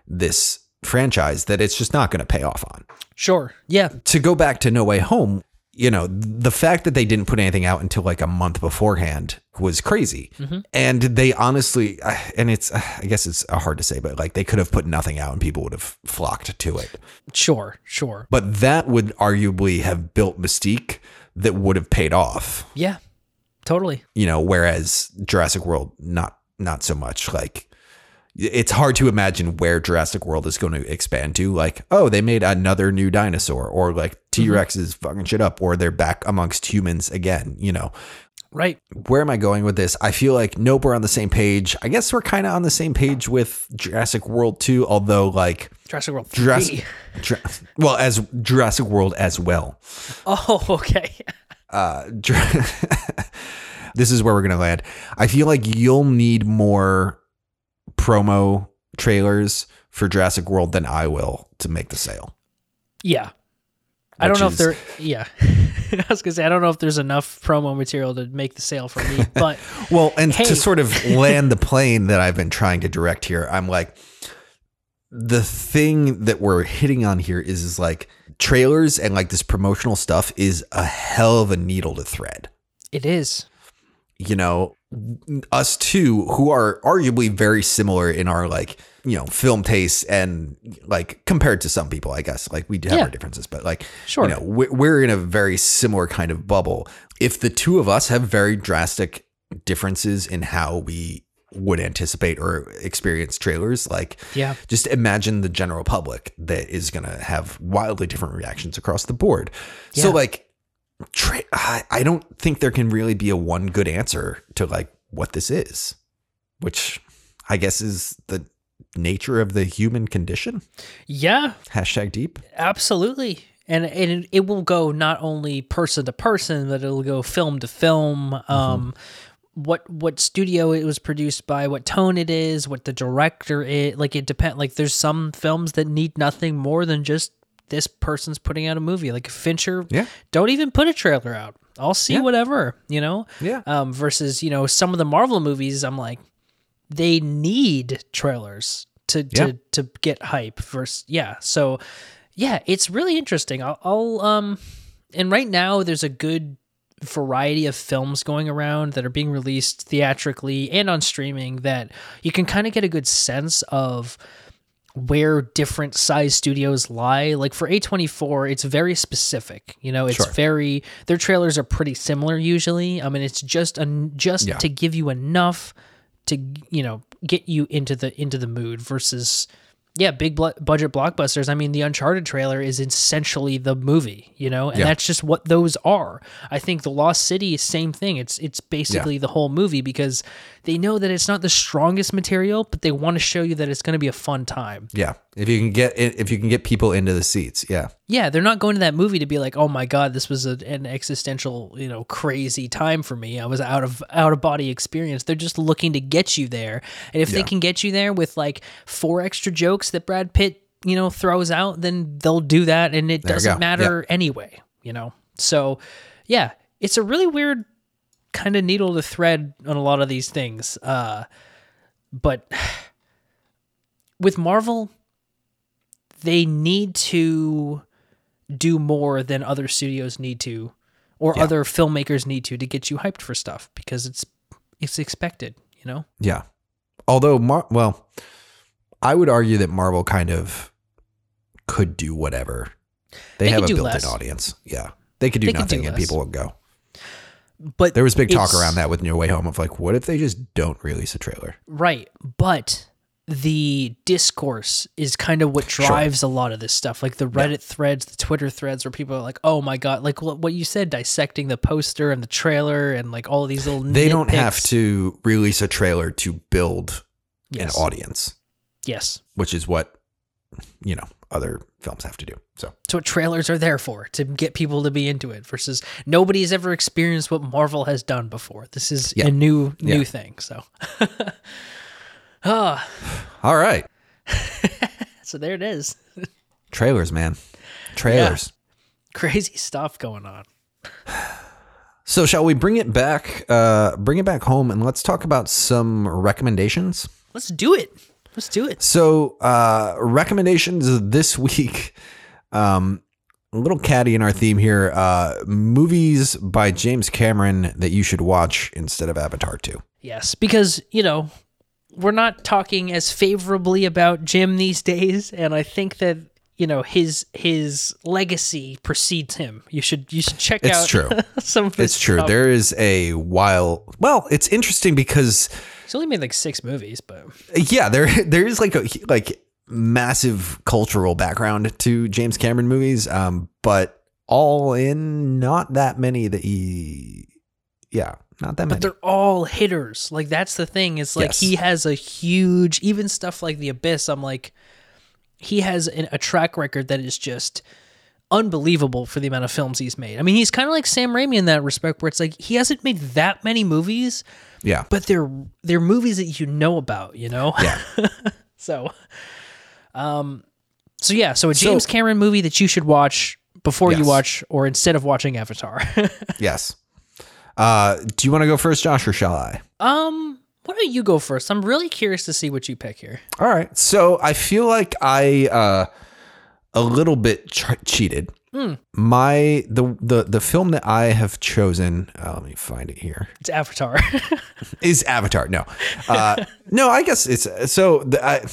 this franchise that it's just not going to pay off on Sure. Yeah. to go back to no way home you know the fact that they didn't put anything out until like a month beforehand was crazy mm-hmm. and they honestly uh, and it's uh, i guess it's uh, hard to say but like they could have put nothing out and people would have flocked to it Sure. Sure. but that would arguably have built mystique that would have paid off Yeah. Totally. you know whereas jurassic world not not so much like it's hard to imagine where jurassic world is going to expand to like oh they made another new dinosaur or like t-rex is fucking shit up or they're back amongst humans again you know Right. where am i going with this i feel like nope we're on the same page i guess we're kind of on the same page with jurassic world 2 although like Jurassic World. Jurassic, 3. Jura- well as jurassic world as well Oh, okay. uh, this is where we're gonna land. I feel like you'll need more promo trailers for Jurassic World than I will to make the sale. Yeah. I don't know if there. Yeah. I was gonna say I don't know if there's enough promo material to make the sale for me, but Well, and Hey. to sort of land the plane that I've been trying to direct here, I'm like, the thing that we're hitting on here is, is like trailers and like this promotional stuff is a hell of a needle to thread. it is. you know, us two who are arguably very similar in our like, you know, film tastes and like compared to some people, I guess, like we do have Yeah. our differences, but like, Sure. you know, we- we're in a very similar kind of bubble. If the two of us have very drastic differences in how we would anticipate or experience trailers, like, Yeah. just imagine the general public that is going to have wildly different reactions across the board. So like tra- I, I don't think there can really be a one good answer to like what this is, which I guess is the nature of the human condition. Yeah. Hashtag deep. Absolutely. And and it will go not only person to person, but it'll go film to film. Um, what what studio it was produced by, what tone it is, what the director is. Like it depend. Like there's some films that need nothing more than just this person's putting out a movie. Like Fincher, Yeah. don't even put a trailer out. I'll see Yeah. whatever you know. Yeah. Um, versus you know some of the Marvel movies, I'm like, they need trailers to Yeah. to to get hype. Versus yeah, so yeah, it's really interesting. I'll, I'll um, and right now there's a good variety of films going around that are being released theatrically and on streaming that you can kind of get a good sense of where different size studios lie. Like for A24, it's very specific. You know, it's Sure. very their trailers are pretty similar usually. I mean, it's just an just Yeah. to give you enough to you know get you into the into the mood versus yeah big bl- budget blockbusters i mean the uncharted trailer is essentially the movie you know and Yeah. that's just what those are i think the lost city is same thing it's it's basically the whole movie because they know that it's not the strongest material but they want to show you that it's going to be a fun time. Yeah. If you can get if you can get people into the seats, yeah. yeah they're not going to that movie to be like oh my god this was a, an existential you know crazy time for me. I was out of out of body experience. They're just looking to get you there. And if they can get you there with like four extra jokes that brad pitt you know throws out then they'll do that and it There doesn't matter anyway you know? So yeah it's a really weird kind of needle to thread on a lot of these things uh but with marvel they need to do more than other studios need to or Yeah. other filmmakers need to to get you hyped for stuff because it's it's expected you know Yeah. Although Mar- well, I would argue that Marvel kind of could do whatever. They, They have a built-in less. audience. Yeah. They could do They could do nothing and less. people would go. But There was big talk around that with No Way Home of like, what if they just don't release a trailer? right but the discourse is kind of what drives a lot of this stuff like the reddit threads the twitter threads where people are like oh my god like what you said dissecting the poster and the trailer and like all these little They don't have to release a trailer to build yes. an audience, yes. Which is what you know other films have to do. So That's what trailers are there for, to get people to be into it versus nobody's ever experienced what Marvel has done before. This is Yeah. a new new Yeah. thing. So Ah, all right, so there it is. trailers, man, trailers. Crazy stuff going on. So shall we bring it back? Uh, bring it back home, and let's talk about some recommendations. Let's do it. Let's do it. So uh, recommendations this week. Um, a little catty in our theme here. Uh, movies by James Cameron that you should watch instead of Avatar two. Yes, because, you know, we're not talking as favorably about Jim these days, and I think that you know his his legacy precedes him. You should you should check It's out true. some of his It's true. stuff. There is a while. Well, it's interesting because He's only made like six movies, but yeah, there there is like a like massive cultural background to James Cameron movies, um, but all in not that many that he, yeah, not that but many. But they're all hitters. Like that's the thing. It's like Yes. he has a huge, even stuff like The Abyss. I'm like, he has an, a track record that is just unbelievable for the amount of films he's made. I mean, he's kind of like Sam Raimi in that respect, where it's like he hasn't made that many movies, Yeah, but they're they're movies that you know about. You know. yeah. so, um, so yeah, so a So- James Cameron movie that you should watch before you watch or instead of watching Avatar. yes. Uh, do you want to go first, Josh, or shall I? um. Why don't you go first? I'm really curious to see what you pick here. All right. So I feel like I uh a little bit ch- cheated. My the the the film that I have chosen. Uh, let me find it here. It's Avatar. Is Avatar? No, uh, no. I guess it's so. The, I,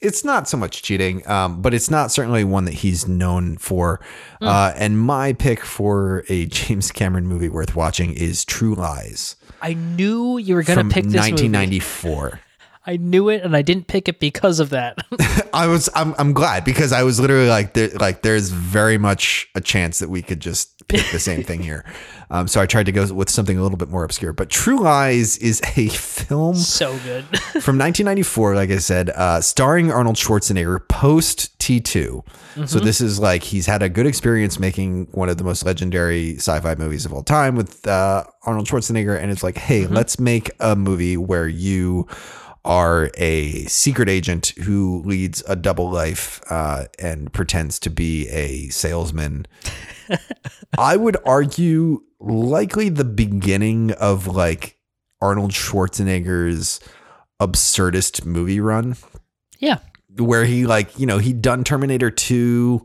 it's not so much cheating, um, but it's not certainly one that he's known for. Uh, and my pick for a James Cameron movie worth watching is True Lies I knew you were gonna pick this movie. 1994. I knew it, and I didn't pick it because of that. I was I'm I'm glad because I was literally like there like there's very much a chance that we could just pick the same thing here. Um, so I tried to go with something a little bit more obscure. But True Lies is a film so good. from 1994, like I said, uh, starring Arnold Schwarzenegger post T2. So this is like he's had a good experience making one of the most legendary sci-fi movies of all time with uh, Arnold Schwarzenegger, and it's like, hey, let's make a movie where you are a secret agent who leads a double life uh, and pretends to be a salesman. I would argue likely the beginning of like Arnold Schwarzenegger's absurdist movie run yeah, where he like, you know, he'd done Terminator 2.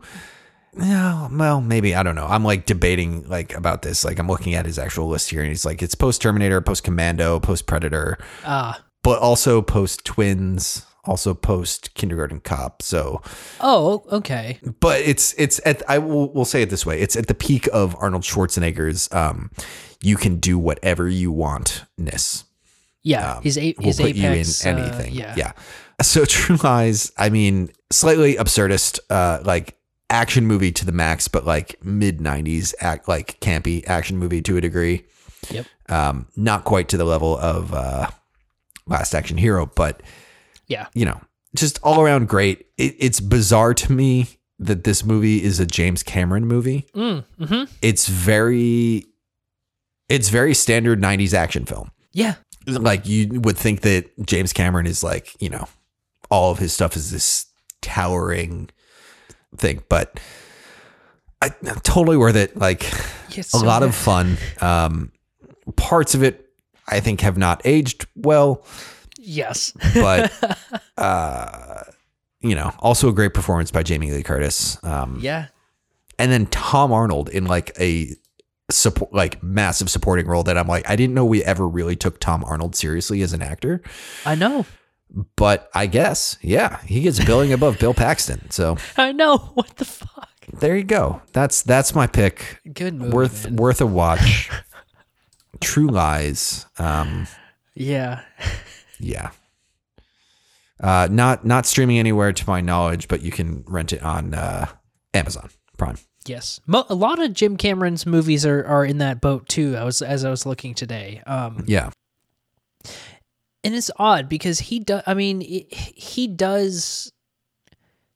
Yeah, well, maybe I don't know. I'm like debating like about this. Like I'm looking at his actual list here and he's like it's post Terminator, post Commando, post Predator, ah, but also post Twins, also post Kindergarten Cop. So oh, okay, but it's it's at I will we'll say it this way. It's at the peak of Arnold Schwarzenegger's um you can do whatever you want ness. Yeah, his a- his put apex. you in uh, anything. yeah, yeah. So True Lies, I mean, slightly absurdist, uh, like action movie to the max, but like mid '90s, act like campy action movie to a degree. Yep. Um, not quite to the level of uh, Last Action Hero, but Yeah. you know, just all around great. It, it's bizarre to me that this movie is a James Cameron movie. Mm, hmm It's very, it's very standard '90s action film Yeah. like you would think that James Cameron is like, you know, all of his stuff is this towering thing, but I totally worth it. Like It's a lot of fun. Um, parts of it I think have not aged well, Yes. but uh, you know, also a great performance by Jamie Lee Curtis. Um, yeah. and then Tom Arnold in like a support like massive supporting role that I'm like I didn't know we ever really took Tom Arnold seriously as an actor. I know. But I guess, yeah, he gets billing above Bill Paxton. So I know. What the fuck? there you go. That's that's my pick. Good movie. worth man. worth a watch. True Lies. Um, Yeah. yeah. Uh, not not streaming anywhere to my knowledge, but you can rent it on uh, Amazon Prime. Yes. Mo- a lot of Jim Cameron's movies are, are in that boat too. I was as I was looking today. Um, Yeah, and it's odd because he does. I mean, it, he does.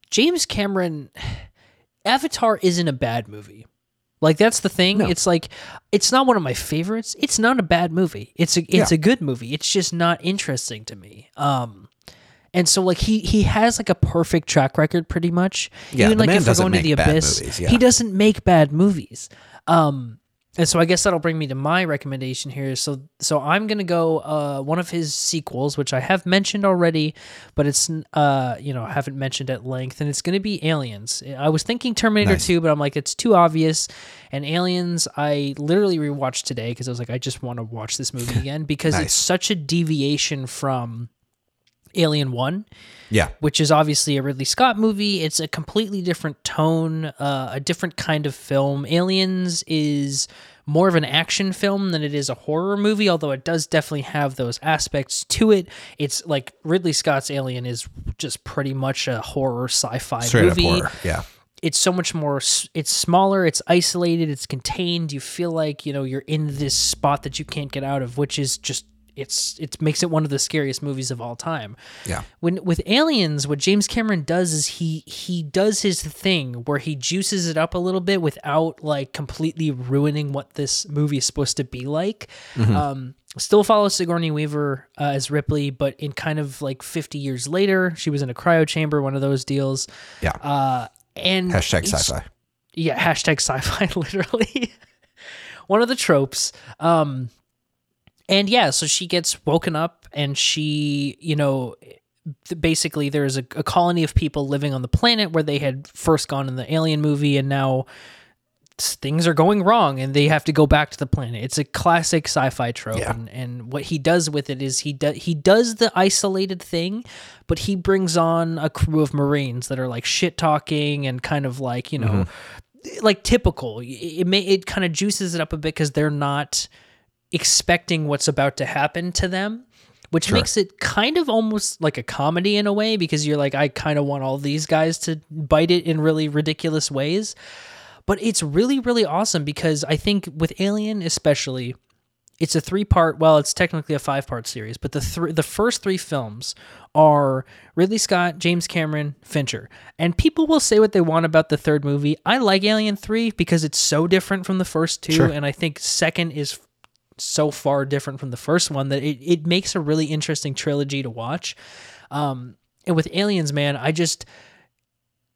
James Cameron, Avatar isn't a bad movie. Like that's the thing. No. It's like it's not one of my favorites. It's not a bad movie. It's a it's Yeah. a good movie. It's just not interesting to me. Um, and so like he he has like a perfect track record pretty much. Yeah, Even like man if we're doesn't going to make the bad abyss, movies, yeah. he doesn't make bad movies. Um, and so I guess that'll bring me to my recommendation here. So so I'm gonna go uh one of his sequels, which I have mentioned already, but it's uh you know I haven't mentioned at length, and it's gonna be Aliens. I was thinking Terminator Nice. 2, but I'm like it's too obvious. And Aliens, I literally rewatched today because I was like I just want to watch this movie again because Nice. it's such a deviation from Alien One yeah, which is obviously a Ridley Scott movie. It's a completely different tone, uh, a different kind of film. Aliens is more of an action film than it is a horror movie, although it does definitely have those aspects to it. It's like Ridley Scott's Alien is just pretty much a horror sci-fi straight movie horror. Yeah, it's so much more it's smaller it's isolated it's contained you feel like you know you're in this spot that you can't get out of which is just it's it makes it one of the scariest movies of all time. Yeah, when with aliens what james cameron does is he he does his thing where he juices it up a little bit without like completely ruining what this movie is supposed to be like. Um still follows sigourney weaver uh, as ripley but in kind of like 50 years later she was in a cryo chamber one of those deals. Yeah. uh and Hashtag sci-fi. yeah hashtag sci-fi literally. One of the tropes. Um and yeah so she gets woken up and she you know basically there's a, a colony of people living on the planet where they had first gone in the alien movie and now things are going wrong and they have to go back to the planet it's a classic sci-fi trope Yeah. and, and what he does with it is he does he does the isolated thing but he brings on a crew of marines that are like shit talking and kind of like you know mm-hmm. like typical. It, it may it kind of juices it up a bit because they're not expecting what's about to happen to them, which makes it kind of almost like a comedy in a way because you're like, I kind of want all these guys to bite it in really ridiculous ways. But it's really, really awesome because I think with Alien especially, it's a three part well it's technically a five part series but the thr the first three films are ridley scott james cameron fincher and people will say what they want about the third movie i like alien 3 because it's so different from the first two Sure. and i think second is so far different from the first one that it, it makes a really interesting trilogy to watch um and with aliens man i just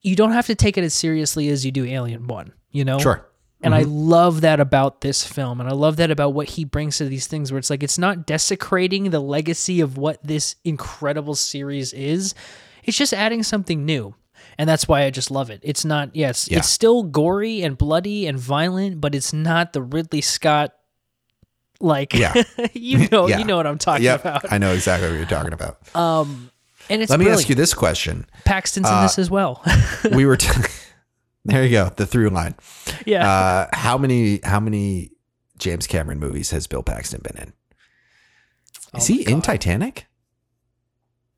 you don't have to take it as seriously as you do alien 1 you know Sure. and I love that about this film. And I love that about what he brings to these things where it's like, it's not desecrating the legacy of what this incredible series is. It's just adding something new. And that's why I just love it. It's not, yes, Yeah. it's still gory and bloody and violent, but it's not the Ridley Scott, like, Yeah. you know, Yeah. you know what I'm talking Yeah, about. I know exactly what you're talking about. Um, and it's Let me brilliant. ask you this question. Paxton's in uh, this as well. We were t- there. You go. The through line. yeah. Uh, how many how many James Cameron movies has Bill Paxton been in? Is he in Titanic?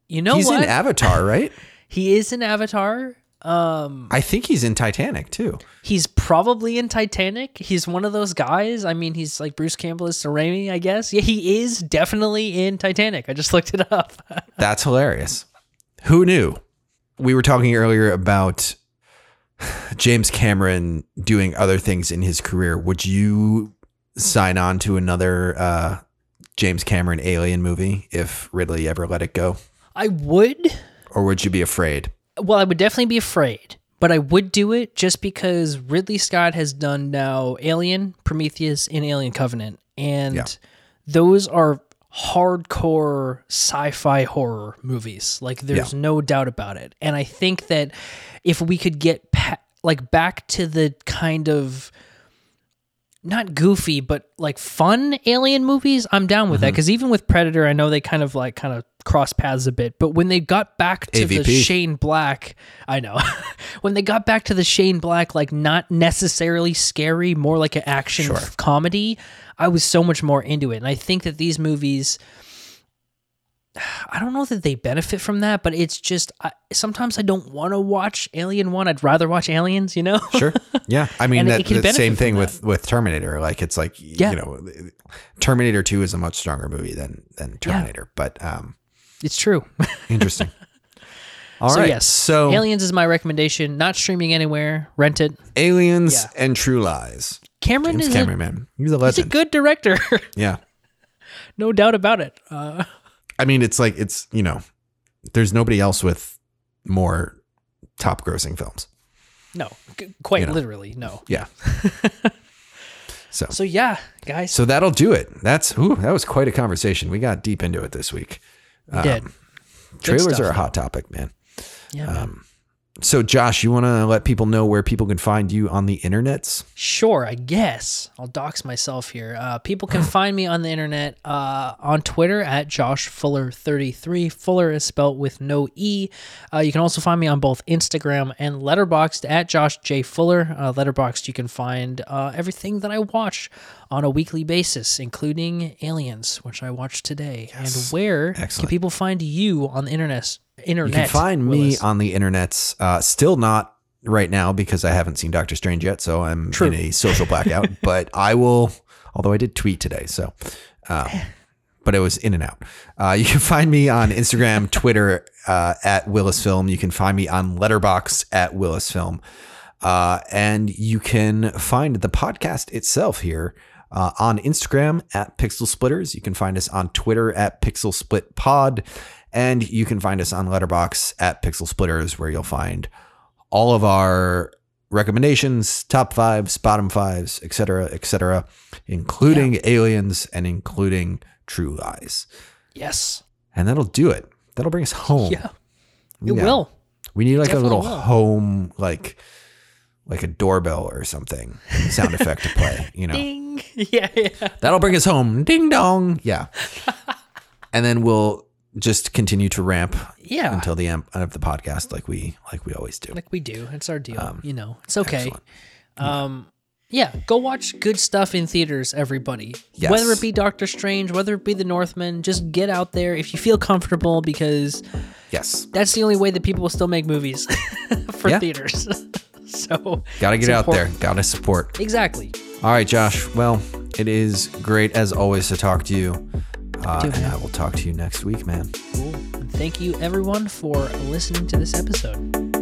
You know he's what? in Avatar, right? he is in Avatar. Um, I think he's in Titanic too. he's probably in Titanic. He's one of those guys. I mean, he's like Bruce Campbell is Sir Raimi, I guess. Yeah, he is definitely in Titanic. I just looked it up. That's hilarious. Who knew? We were talking earlier about James Cameron doing other things in his career. Would you sign on to another uh, James Cameron alien movie if Ridley ever let it go? I would. Or would you be afraid? Well, I would definitely be afraid, but I would do it just because Ridley Scott has done now Alien, Prometheus, and Alien Covenant, and Yeah. those are hardcore sci-fi horror movies. Like there's Yeah. no doubt about it. And I think that if we could get pa- like back to the kind of not goofy but like fun alien movies i'm down with that Mm-hmm. because even with predator i know they kind of like kind of cross paths a bit but when they got back to the shane black i know when they got back to the shane black like not necessarily scary more like an action Sure. comedy i was so much more into it and i think that these movies I don't know that they benefit from that, but it's just I, sometimes I don't want to watch Alien One. I'd rather watch Aliens, you know. Sure. Yeah. I mean, that, the same thing with, with Terminator. Like, it's like, Yeah. you know, Terminator 2 is a much stronger movie than, than Terminator. But um, It's true. interesting. All right. so yes, So, Aliens is my recommendation. Not streaming anywhere. Rent it. Aliens Yeah. and True Lies. Cameron James is Cameron, a, man. He's a legend. he's a good director, yeah. no doubt about it. Uh, I mean, it's like, it's, you know, there's nobody else with more top grossing films. no, quite You know. literally no. Yeah. so, So yeah, guys, so that'll do it. That's, ooh, that was quite a conversation. We got deep into it this week. we did. Um, trailers stuff, are a hot topic, man. Yeah, man. Um, So, Josh, you want to let people know where people can find you on the internets? Sure, I guess. I'll dox myself here. Uh, people can find me on the internet uh, on Twitter at Josh Fuller33. Fuller is spelled with no E. Uh, you can also find me on both Instagram and Letterboxd at Josh J. Fuller. Uh, Letterboxd, you can find uh, everything that I watch on a weekly basis, including Aliens, which I watched today. And where can people find you on the internet? Internet. You can find Willis? me on the internets. Uh, still not right now because I haven't seen Doctor Strange yet, so I'm True. in a social blackout. but I will, although I did tweet today, so. Um, but it was in and out. Uh, you can find me on Instagram, Twitter uh, at Willis Film. You can find me on Letterboxd at Willis Film. Uh, and you can find the podcast itself here uh, on Instagram at Pixel Splitters. You can find us on Twitter at Pixel Split Pod. And you can find us on Letterboxd at Pixel Splitters, where you'll find all of our recommendations, top fives, bottom fives, etc., etc., including aliens and including True Lies. Yes. And that'll do it. That'll bring us home. Yeah. It Yeah. will. We need like a little will. home, like like a doorbell or something sound effect to play. You know, Ding. Yeah, yeah. that'll bring us home. Ding dong. Yeah. and then we'll just continue to ramp Yeah. until the end of the podcast, like we like we always do. like we do. It's our deal. you know, it's okay. Um, excellent. Um, yeah, go watch good stuff in theaters, everybody. Yes. Whether it be Doctor Strange, whether it be The Northman, just get out there if you feel comfortable because Yes. that's the only way that people will still make movies for Yeah. theaters. so Got to get out there. Got to support. Exactly. All right, Josh. Well, it is great as always to talk to you. Uh, and. I will talk to you next week, man. Cool. And thank you everyone for listening to this episode.